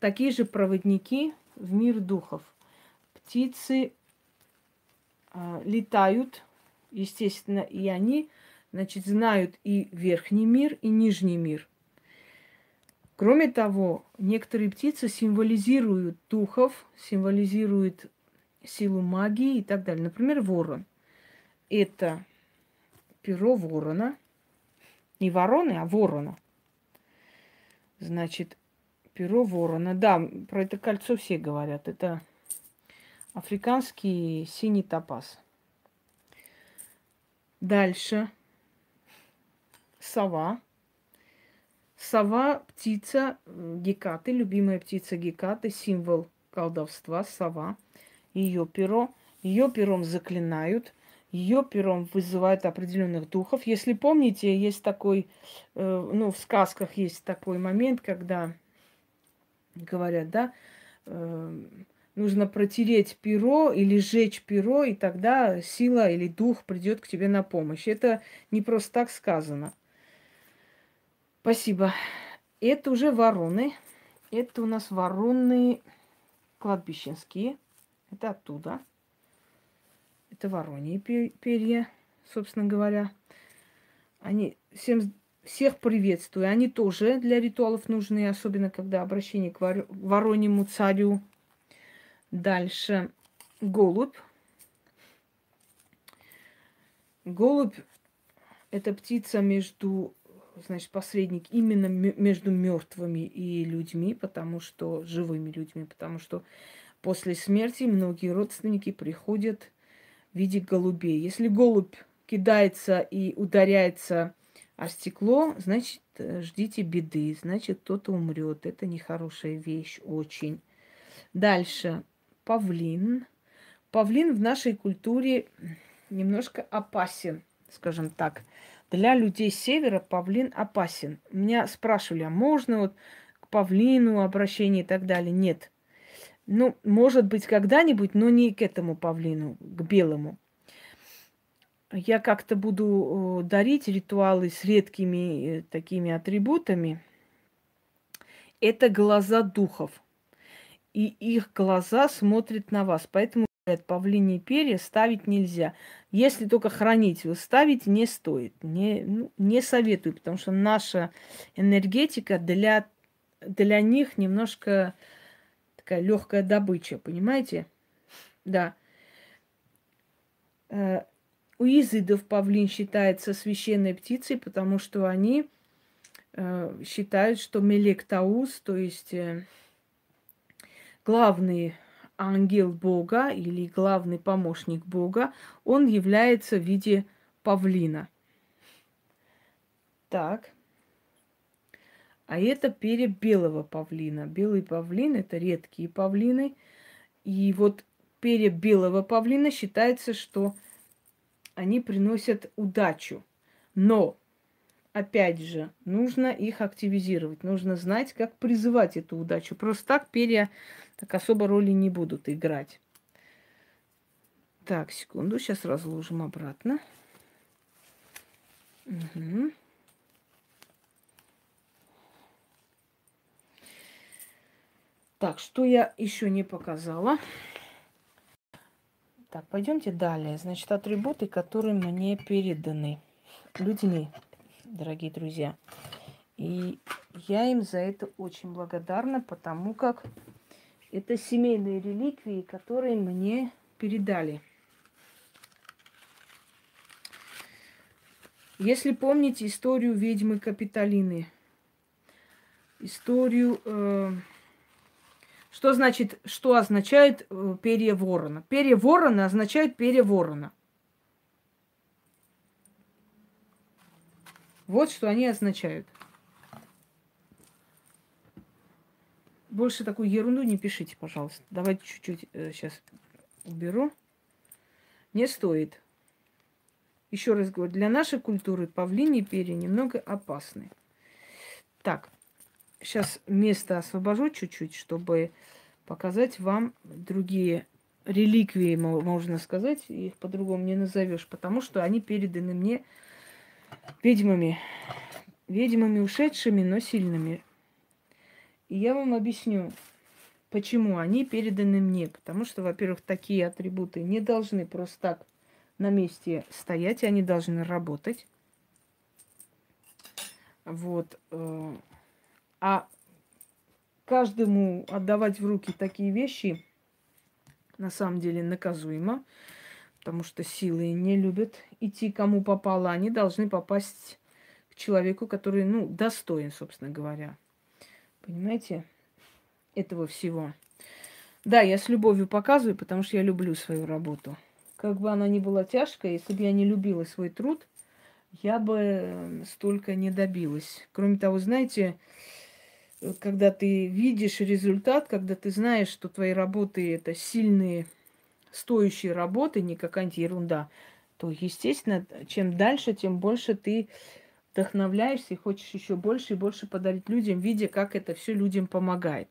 Speaker 1: Такие же проводники в мир духов. Птицы э, летают, естественно, и они, значит, знают и верхний мир, и нижний мир – Кроме того, некоторые птицы символизируют духов, символизируют силу магии и так далее. Например, ворон. Это перо ворона. Не вороны, а ворона. Значит, перо ворона. Да, про это кольцо все говорят. Это африканский синий топаз. Дальше. Сова. Сова – птица Гекаты, любимая птица Гекаты, символ колдовства, сова. Ее перо. Ее пером заклинают, ее пером вызывают определенных духов. Если помните, есть такой, э, ну, в сказках есть такой момент, когда говорят, да, э, нужно протереть перо или сжечь перо, и тогда сила или дух придет к тебе на помощь. Это не просто так сказано. Спасибо. Это уже вороны. Это у нас вороны кладбищенские. Это оттуда. Это вороньи перья, собственно говоря. Они всем, всех приветствую. Они тоже для ритуалов нужны, особенно когда обращение к вороньему царю. Дальше голубь. Голубь – это птица между значит, посредник именно между мертвыми и людьми, потому что живыми людьми, потому что после смерти многие родственники приходят в виде голубей. Если голубь кидается и ударяется о стекло, значит, ждите беды, значит, кто-то умрет. Это нехорошая вещь очень. Дальше. Павлин. Павлин в нашей культуре немножко опасен, скажем так. Для людей севера павлин опасен. Меня спрашивали, а можно вот к павлину обращение и так далее? Нет. Ну, может быть, когда-нибудь, но не к этому павлину, к белому. Я как-то буду дарить ритуалы с редкими э, такими атрибутами. Это глаза духов. И их глаза смотрят на вас. Поэтому павлиньи перья ставить нельзя. Если только хранить, вы ставить не стоит. Не, ну, не советую, потому что наша энергетика для, для них немножко такая легкая добыча, понимаете? Да. Э, у изыдов павлин считается священной птицей, потому что они э, считают, что Мелектаус, то есть э, главный ангел Бога или главный помощник Бога, он является в виде павлина. Так. А это перья белого павлина. Белый павлин – это редкие павлины. И вот перья белого павлина считается, что они приносят удачу. Но опять же, нужно их активизировать. Нужно знать, как призывать эту удачу. Просто так перья так особо роли не будут играть. Так, секунду, сейчас разложим обратно. Угу. Так, что я еще не показала? Так, пойдемте далее. Значит, атрибуты, которые мне переданы людьми, дорогие друзья. И я им за это очень благодарна, потому как это семейные реликвии, которые мне передали. Если помните историю ведьмы Капитолины, историю э, что значит, что означает э, перья ворона? Перья ворона означают перья ворона. Вот что они означают. Больше такую ерунду не пишите, пожалуйста. Давайте чуть-чуть э, сейчас уберу. Не стоит. Еще раз говорю, для нашей культуры павлини перья немного опасны. Так, Сейчас место освобожу чуть-чуть, чтобы показать вам другие реликвии, можно сказать. Их по-другому не назовешь, потому что они переданы мне ведьмами. Ведьмами ушедшими, но сильными. И я вам объясню, почему они переданы мне. Потому что, во-первых, такие атрибуты не должны просто так на месте стоять, они должны работать. Вот. Э, а каждому отдавать в руки такие вещи на самом деле наказуемо, потому что силы не любят идти кому попало. Они должны попасть к человеку, который, ну, достоин, собственно говоря. Понимаете? Этого всего. Да, я с любовью показываю, потому что я люблю свою работу. Как бы она ни была тяжкая, если бы я не любила свой труд, я бы столько не добилась. Кроме того, знаете, когда ты видишь результат, когда ты знаешь, что твои работы это сильные, стоящие работы, не какая-нибудь ерунда, то, естественно, чем дальше, тем больше ты вдохновляешься и хочешь еще больше и больше подарить людям, видя, как это все людям помогает.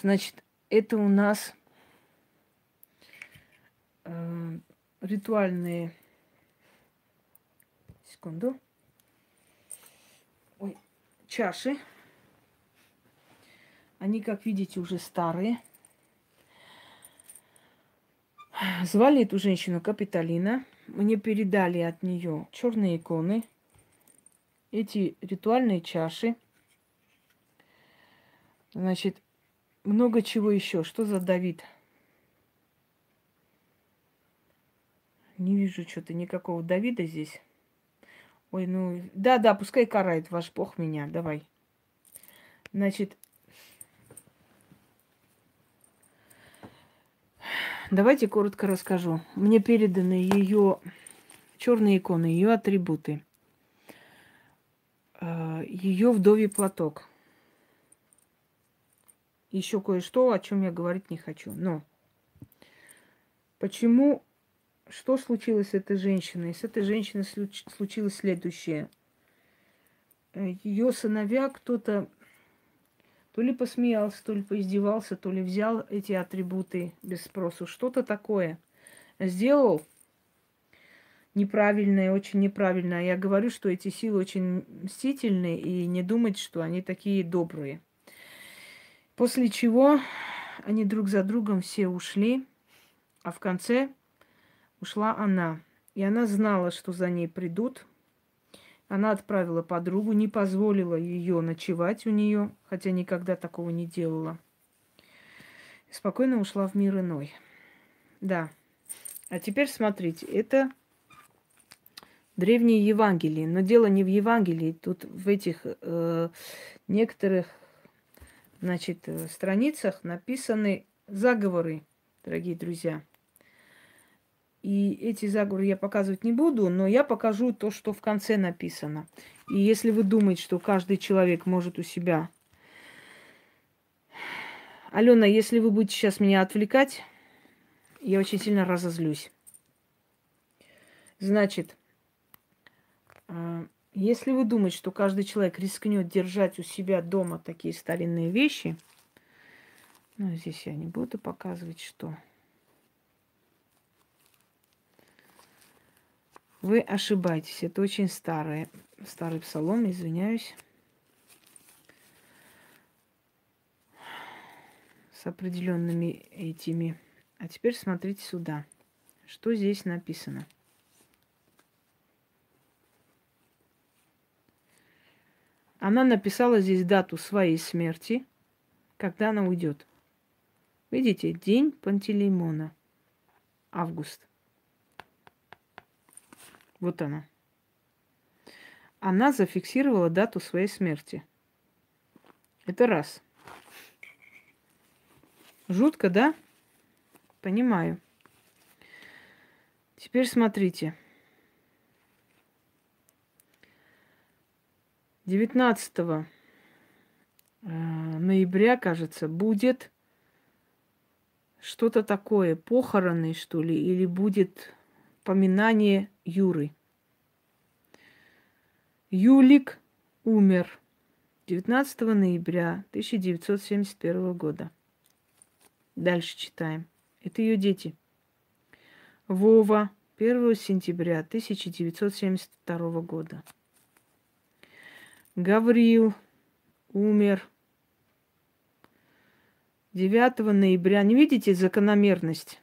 Speaker 1: Значит, это у нас э, ритуальные... Секунду чаши. Они, как видите, уже старые. Звали эту женщину Капитолина. Мне передали от нее черные иконы, эти ритуальные чаши. Значит, много чего еще. Что за Давид? Не вижу что-то никакого Давида здесь. Ой, ну, да-да, пускай карает ваш Бог меня, давай. Значит, давайте коротко расскажу. Мне переданы ее черные иконы, ее атрибуты, э, ее вдовий платок. Еще кое-что, о чем я говорить не хочу. Но почему что случилось с этой женщиной? С этой женщиной случилось следующее. Э, Ее сыновья кто-то то ли посмеялся, то ли поиздевался, то ли взял эти атрибуты без спросу. Что-то такое сделал неправильное, очень неправильное. Я говорю, что эти силы очень мстительные, и не думать, что они такие добрые. После чего они друг за другом все ушли, а в конце ушла она. И она знала, что за ней придут. Она отправила подругу, не позволила ее ночевать у нее, хотя никогда такого не делала. Спокойно ушла в мир иной. Да. А теперь смотрите, это древние Евангелия. Но дело не в Евангелии. Тут в этих э, некоторых значит, э, страницах написаны заговоры, дорогие друзья. И эти заговоры я показывать не буду, но я покажу то, что в конце написано. И если вы думаете, что каждый человек может у себя... Алена, если вы будете сейчас меня отвлекать, я очень сильно разозлюсь. Значит, э, Если вы думаете, что каждый человек рискнет держать у себя дома такие старинные вещи, ну, здесь я не буду показывать, что. Вы ошибаетесь. Это очень старое, старый псалом, извиняюсь. С определенными этими. А теперь смотрите сюда. Что здесь написано? Она написала здесь дату своей смерти, когда она уйдет. Видите, день Пантелеймона. Август. Вот она. Она зафиксировала дату своей смерти. Это раз. Жутко, да? Понимаю. Теперь смотрите. 19 э, ноября, кажется, будет что-то такое, похороны, что ли, или будет поминание Юры. Юлик умер 19 ноября 1971 года. Дальше читаем. Это ее дети. Вова 1 сентября 1972 года. Гаврил умер 9 ноября. Не видите закономерность?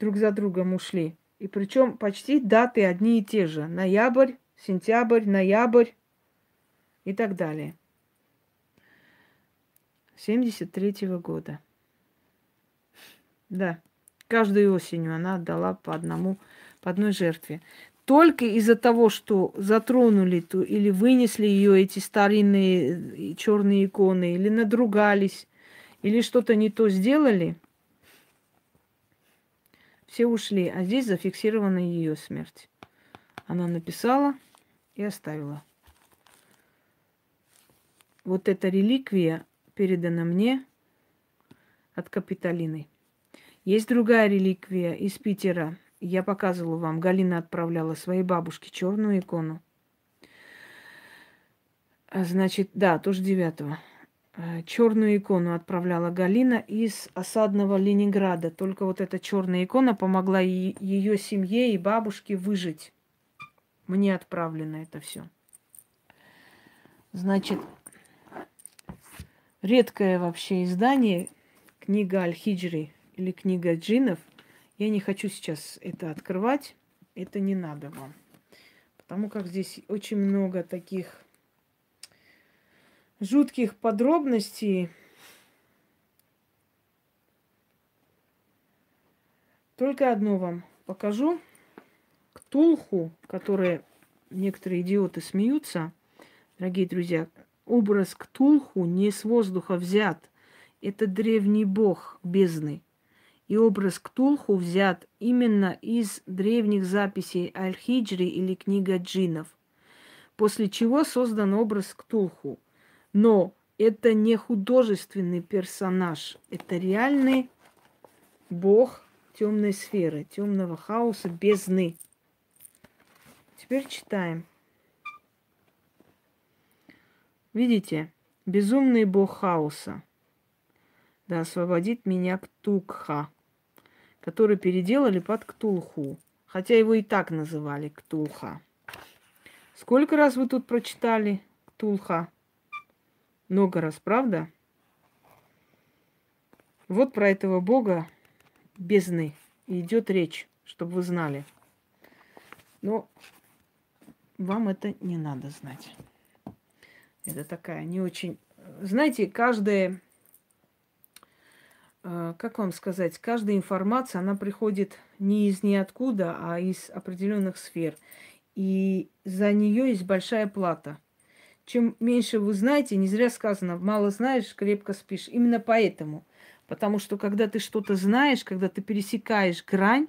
Speaker 1: Друг за другом ушли. И причем почти даты одни и те же. Ноябрь, сентябрь, ноябрь и так далее. 73 -го года. Да, каждую осенью она отдала по одному, по одной жертве только из-за того, что затронули ту или вынесли ее эти старинные черные иконы, или надругались, или что-то не то сделали, все ушли, а здесь зафиксирована ее смерть. Она написала и оставила. Вот эта реликвия передана мне от Капитолины. Есть другая реликвия из Питера – я показывала вам, Галина отправляла своей бабушке черную икону. А, значит, да, тоже девятого. А, черную икону отправляла Галина из осадного Ленинграда. Только вот эта черная икона помогла ее семье и бабушке выжить. Мне отправлено это все. Значит, редкое вообще издание, книга Аль-Хиджри или книга джинов – я не хочу сейчас это открывать. Это не надо вам. Потому как здесь очень много таких жутких подробностей. Только одно вам покажу. Ктулху, которые некоторые идиоты смеются, дорогие друзья, образ Ктулху не с воздуха взят. Это древний бог бездны. И образ Ктулху взят именно из древних записей Аль-Хиджри или книга джинов, после чего создан образ Ктулху. Но это не художественный персонаж, это реальный бог темной сферы, темного хаоса, бездны. Теперь читаем. Видите? Безумный бог хаоса. Да освободит меня Ктукха который переделали под Ктулху. Хотя его и так называли Ктулха. Сколько раз вы тут прочитали Ктулха? Много раз, правда? Вот про этого бога бездны идет речь, чтобы вы знали. Но вам это не надо знать. Это такая не очень... Знаете, каждая Э, как вам сказать, каждая информация, она приходит не из ниоткуда, а из определенных сфер. И за нее есть большая плата. Чем меньше вы знаете, не зря сказано, мало знаешь, крепко спишь. Именно поэтому. Потому что когда ты что-то знаешь, когда ты пересекаешь грань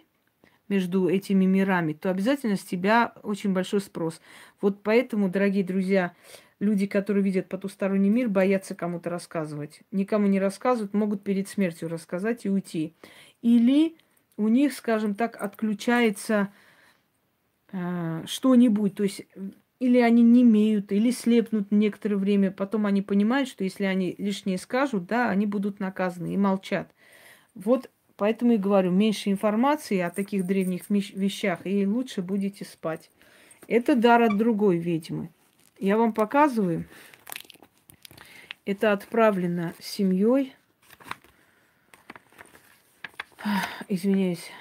Speaker 1: между этими мирами, то обязательно с тебя очень большой спрос. Вот поэтому, дорогие друзья, люди, которые видят потусторонний мир, боятся кому-то рассказывать. Никому не рассказывают, могут перед смертью рассказать и уйти. Или у них, скажем так, отключается э, что-нибудь, то есть или они не имеют, или слепнут некоторое время, потом они понимают, что если они лишнее скажут, да, они будут наказаны и молчат. Вот поэтому и говорю, меньше информации о таких древних вещах, и лучше будете спать. Это дар от другой ведьмы. Я вам показываю. Это отправлено семьей. Извиняюсь.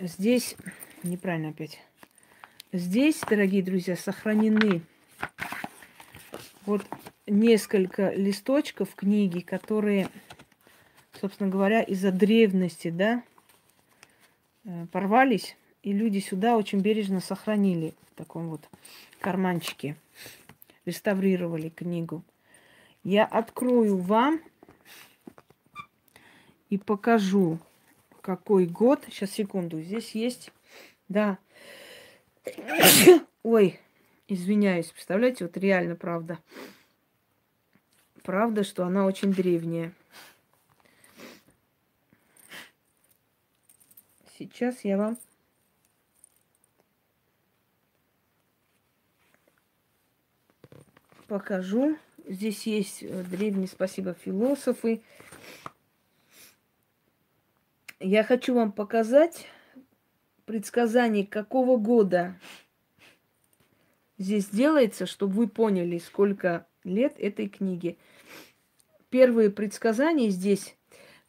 Speaker 1: Здесь неправильно опять. Здесь, дорогие друзья, сохранены вот несколько листочков книги, которые, собственно говоря, из-за древности, да, э, порвались, и люди сюда очень бережно сохранили в таком вот карманчике, реставрировали книгу. Я открою вам и покажу, какой год. Сейчас, секунду. Здесь есть, да, *coughs* Ой, извиняюсь, представляете, вот реально правда. Правда, что она очень древняя. Сейчас я вам покажу. Здесь есть э, древние, спасибо, философы. Я хочу вам показать предсказаний какого года здесь делается, чтобы вы поняли, сколько лет этой книги. Первые предсказания здесь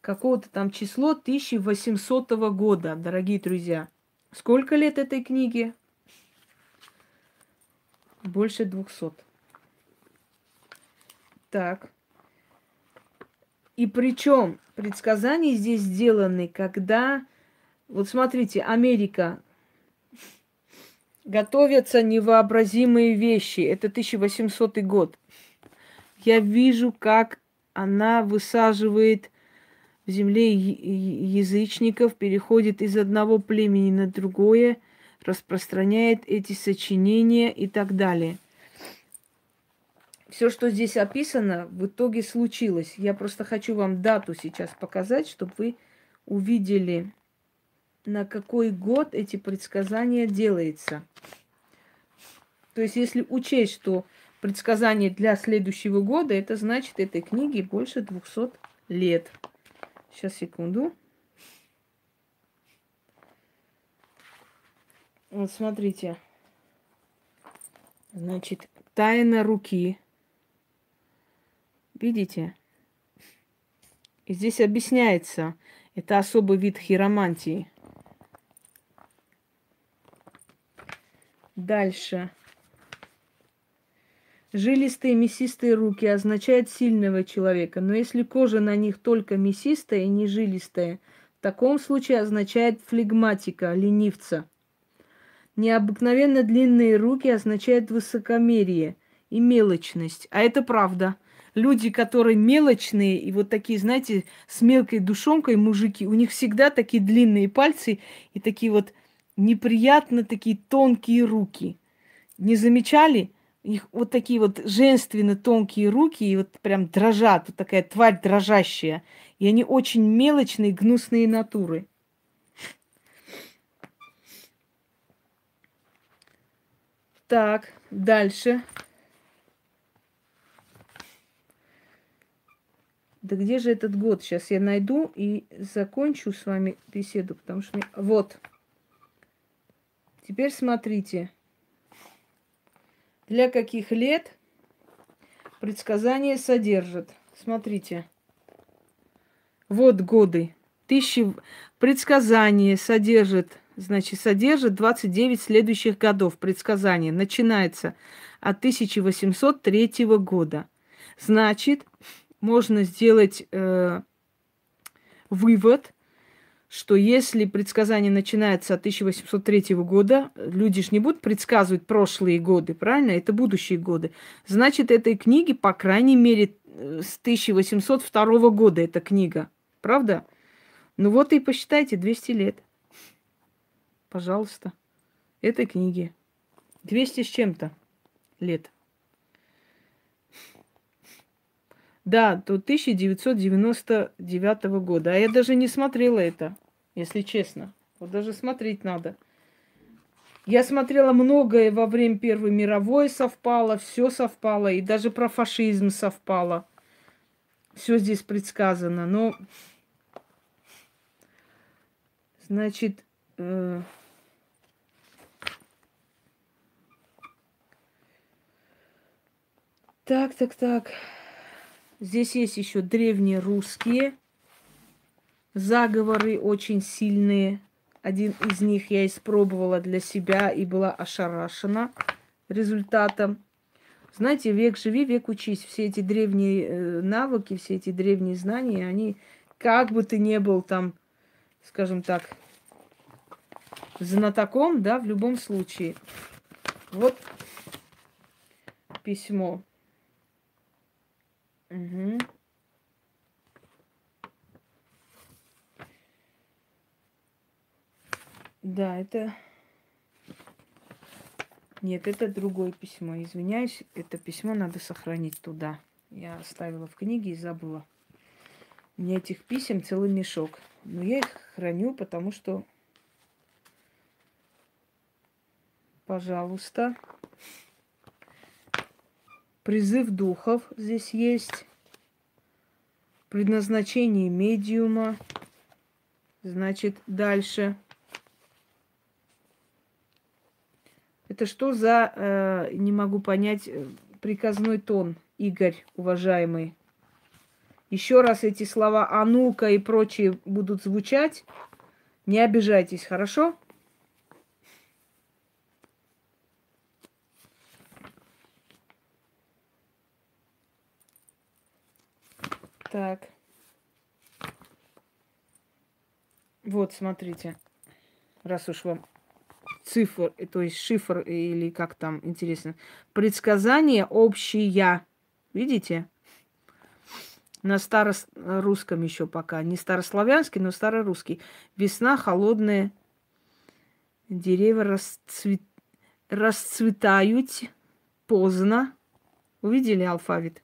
Speaker 1: какого-то там число 1800 года, дорогие друзья. Сколько лет этой книге? Больше 200. Так. И причем предсказания здесь сделаны, когда вот смотрите, Америка. Готовятся невообразимые вещи. Это 1800 год. Я вижу, как она высаживает в земле язычников, переходит из одного племени на другое, распространяет эти сочинения и так далее. Все, что здесь описано, в итоге случилось. Я просто хочу вам дату сейчас показать, чтобы вы увидели на какой год эти предсказания делается. То есть, если учесть, что предсказание для следующего года, это значит, этой книге больше 200 лет. Сейчас, секунду. Вот смотрите. Значит, тайна руки. Видите? И здесь объясняется, это особый вид хиромантии – Дальше. Жилистые мясистые руки означают сильного человека, но если кожа на них только мясистая и не жилистая, в таком случае означает флегматика, ленивца. Необыкновенно длинные руки означают высокомерие и мелочность. А это правда. Люди, которые мелочные и вот такие, знаете, с мелкой душонкой мужики, у них всегда такие длинные пальцы и такие вот неприятно такие тонкие руки. Не замечали? Их вот такие вот женственно тонкие руки, и вот прям дрожат, вот такая тварь дрожащая. И они очень мелочные, гнусные натуры. Так, дальше. Да где же этот год? Сейчас я найду и закончу с вами беседу, потому что... Вот. Теперь смотрите, для каких лет предсказание содержит. Смотрите. Вот годы. Тысячи... Предсказание содержит, значит, содержит 29 следующих годов. Предсказание начинается от 1803 года. Значит, можно сделать э, вывод, что если предсказание начинается от 1803 года, люди же не будут предсказывать прошлые годы, правильно? Это будущие годы. Значит, этой книги, по крайней мере, э, с 1802 года эта книга. Правда? Ну вот и посчитайте, 200 лет. Пожалуйста. Этой книги. 200 с чем-то лет. Да, до 1999 года. А я даже не смотрела это, если честно. Вот даже смотреть надо. Я смотрела многое во время Первой мировой совпало, все совпало, и даже про фашизм совпало. Все здесь предсказано, но значит, э, так, так, так. Здесь есть еще древние русские заговоры очень сильные. Один из них я испробовала для себя и была ошарашена результатом. Знаете, век живи, век учись. Все эти древние э, навыки, все эти древние знания, они, как бы ты ни был там, скажем так, знатоком, да, в любом случае. Вот письмо. Угу. Да, это... Нет, это другое письмо. Извиняюсь, это письмо надо сохранить туда. Я оставила в книге и забыла. У меня этих писем целый мешок. Но я их храню, потому что... Пожалуйста. Призыв духов здесь есть. Предназначение медиума. Значит, дальше. Это что за, э, не могу понять, э, приказной тон, Игорь, уважаемый? Еще раз эти слова «а ну-ка» и прочие будут звучать, не обижайтесь, хорошо? Так. Вот, смотрите. Раз уж вам цифр, то есть шифр или как там, интересно. Предсказание общее. Видите? На старорусском еще пока. Не старославянский, но старорусский. Весна холодная. Деревья расцвет... расцветают поздно. Увидели алфавит?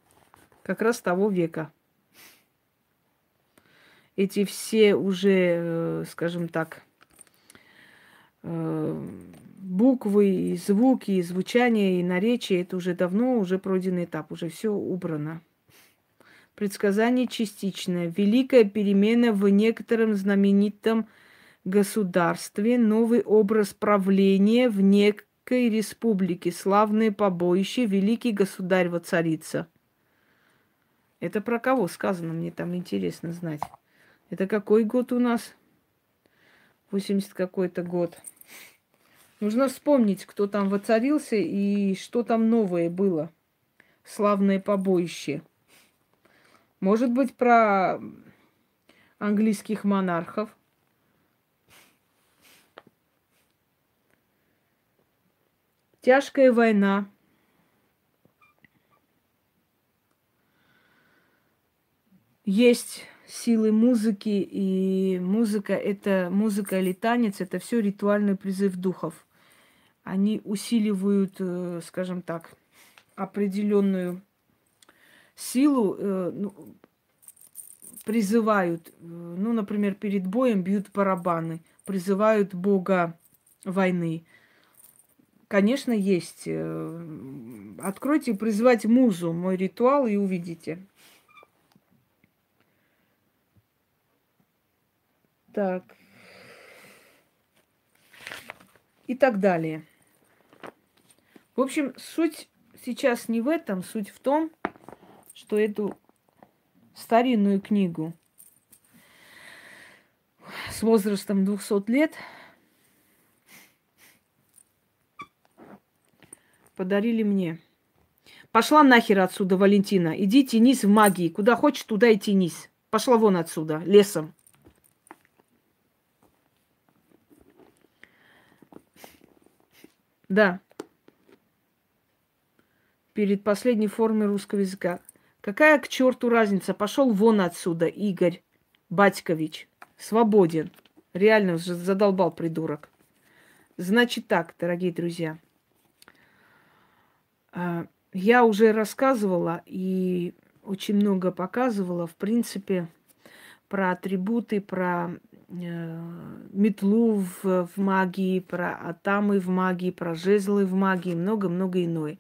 Speaker 1: Как раз того века. Эти все уже, э, скажем так, Э, буквы, и звуки, и звучание, и наречие, это уже давно, уже пройденный этап, уже все убрано. Предсказание частичное. Великая перемена в некотором знаменитом государстве, новый образ правления в некой республике, славное побоище, великий государь воцарится. Это про кого сказано, мне там интересно знать. Это какой год у нас? 80 какой-то год. Нужно вспомнить, кто там воцарился и что там новое было. Славное побоище. Может быть, про английских монархов. Тяжкая война. Есть силы музыки, и музыка это музыка или танец, это все ритуальный призыв духов. Они усиливают, э, скажем так, определенную силу, э, ну, призывают, э, ну, например, перед боем бьют барабаны, призывают бога войны. Конечно, есть. Откройте призывать музу, мой ритуал, и увидите. Так. И так далее. В общем, суть сейчас не в этом, суть в том, что эту старинную книгу с возрастом 200 лет подарили мне. Пошла нахер отсюда, Валентина. Иди тянись в магии. Куда хочешь, туда и тянись. Пошла вон отсюда, лесом. Да. Перед последней формой русского языка. Какая к черту разница? Пошел вон отсюда, Игорь Батькович. Свободен. Реально задолбал придурок. Значит так, дорогие друзья. А, я уже рассказывала и очень много показывала, в принципе, про атрибуты, про метлу в, в магии, про атамы в магии, про жезлы в магии, много-много иное.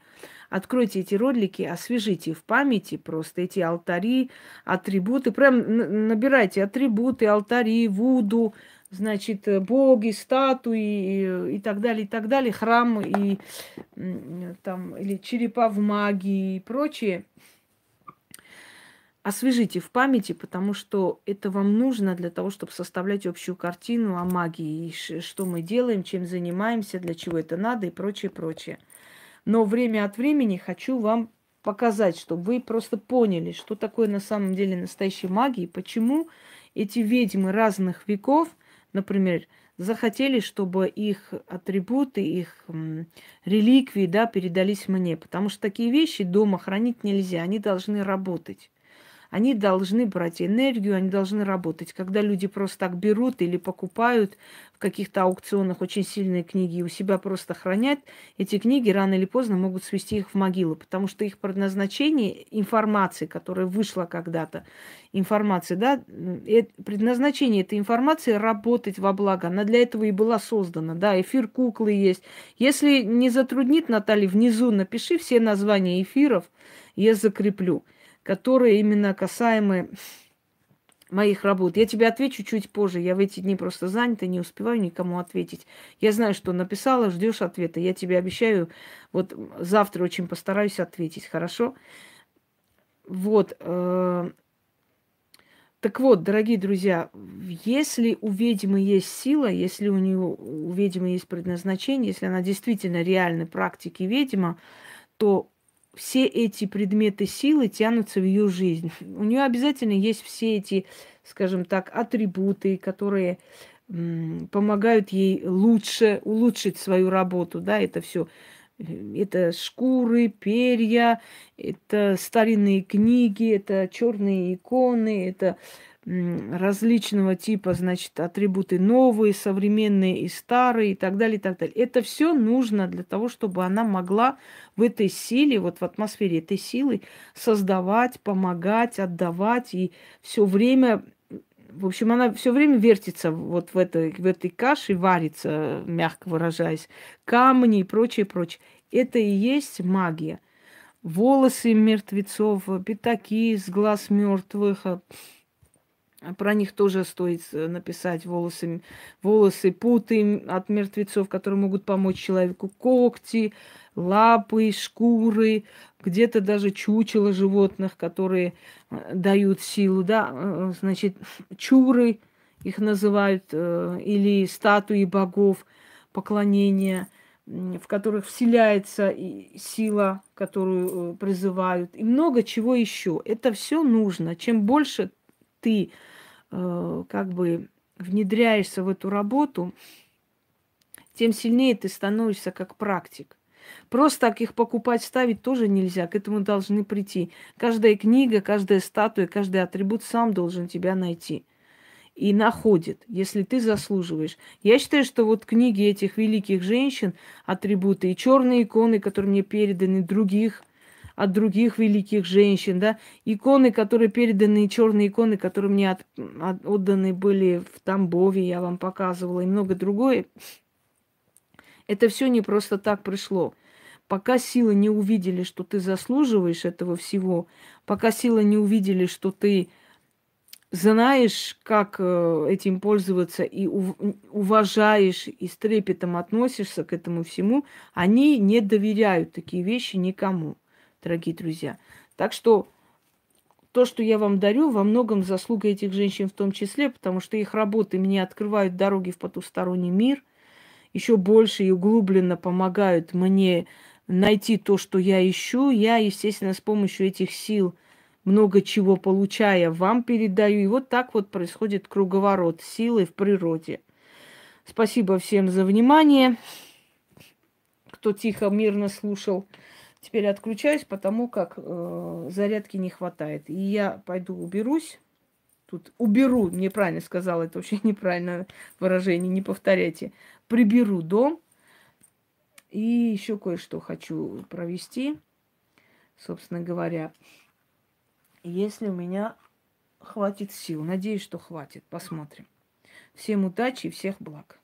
Speaker 1: Откройте эти ролики, освежите в памяти просто эти алтари, атрибуты. Прям набирайте атрибуты, алтари, вуду, значит, боги, статуи и, и так далее, и так далее, храм и там, или черепа в магии и прочее. Освежите в памяти, потому что это вам нужно для того, чтобы составлять общую картину о магии, и что мы делаем, чем занимаемся, для чего это надо и прочее, прочее. Но время от времени хочу вам показать, чтобы вы просто поняли, что такое на самом деле настоящая магия, и почему эти ведьмы разных веков, например, захотели, чтобы их атрибуты, их реликвии, да, передались мне. Потому что такие вещи дома хранить нельзя, они должны работать они должны брать энергию, они должны работать. Когда люди просто так берут или покупают в каких-то аукционах очень сильные книги и у себя просто хранят, эти книги рано или поздно могут свести их в могилу, потому что их предназначение информации, которая вышла когда-то, информация, да, предназначение этой информации работать во благо. Она для этого и была создана, да, эфир куклы есть. Если не затруднит, Наталья, внизу напиши все названия эфиров, я закреплю которые именно касаемы моих работ. Я тебе отвечу чуть позже. Я в эти дни просто занята, не успеваю никому ответить. Я знаю, что написала, ждешь ответа. Я тебе обещаю, вот завтра очень постараюсь ответить, хорошо? Вот. Э, так вот, дорогие друзья, если у ведьмы есть сила, если у нее у ведьмы есть предназначение, если она действительно реальной практики ведьма, то все эти предметы силы тянутся в ее жизнь. У нее обязательно есть все эти, скажем так, атрибуты, которые помогают ей лучше улучшить свою работу, да, это все. Это шкуры, перья, это старинные книги, это черные иконы, это различного типа, значит, атрибуты новые, современные и старые и так далее, и так далее. Это все нужно для того, чтобы она могла в этой силе, вот в атмосфере этой силы создавать, помогать, отдавать и все время в общем, она все время вертится вот в этой, в этой каше, варится, мягко выражаясь, камни и прочее, прочее. Это и есть магия. Волосы мертвецов, пятаки с глаз мертвых, про них тоже стоит э, написать волосы, волосы, путы от мертвецов, которые могут помочь человеку, когти, лапы, шкуры, где-то даже чучело животных, которые э, дают силу, да, э, значит, чуры их называют, или статуи богов, поклонения, в которых вселяется сила, которую призывают, и много чего еще. Это все нужно. Чем больше ты как бы внедряешься в эту работу, тем сильнее ты становишься как практик. Просто так их покупать, ставить тоже нельзя, к этому должны прийти. Каждая книга, каждая статуя, каждый атрибут сам должен тебя найти. И находит, если ты заслуживаешь. Я считаю, что вот книги этих великих женщин, атрибуты и черные иконы, которые мне переданы, других от других великих женщин, да, иконы, которые переданы, черные иконы, которые мне от, от, отданы были в Тамбове, я вам показывала, и много другое. Это все не просто так пришло. Пока силы не увидели, что ты заслуживаешь этого всего, пока силы не увидели, что ты знаешь, как э, этим пользоваться и уважаешь и с трепетом относишься к этому всему, они не доверяют такие вещи никому дорогие друзья. Так что то, что я вам дарю, во многом заслуга этих женщин в том числе, потому что их работы мне открывают дороги в потусторонний мир, еще больше и углубленно помогают мне найти то, что я ищу. Я, естественно, с помощью этих сил много чего получая, вам передаю. И вот так вот происходит круговорот силы в природе. Спасибо всем за внимание, кто тихо, мирно слушал. Теперь отключаюсь, потому как э, зарядки не хватает. И я пойду уберусь. Тут уберу, неправильно сказала, это вообще *laughs* неправильное выражение, не повторяйте. Приберу дом. И еще кое-что хочу провести. Собственно говоря, если у меня хватит сил. Надеюсь, что хватит. Посмотрим. Всем удачи и всех благ.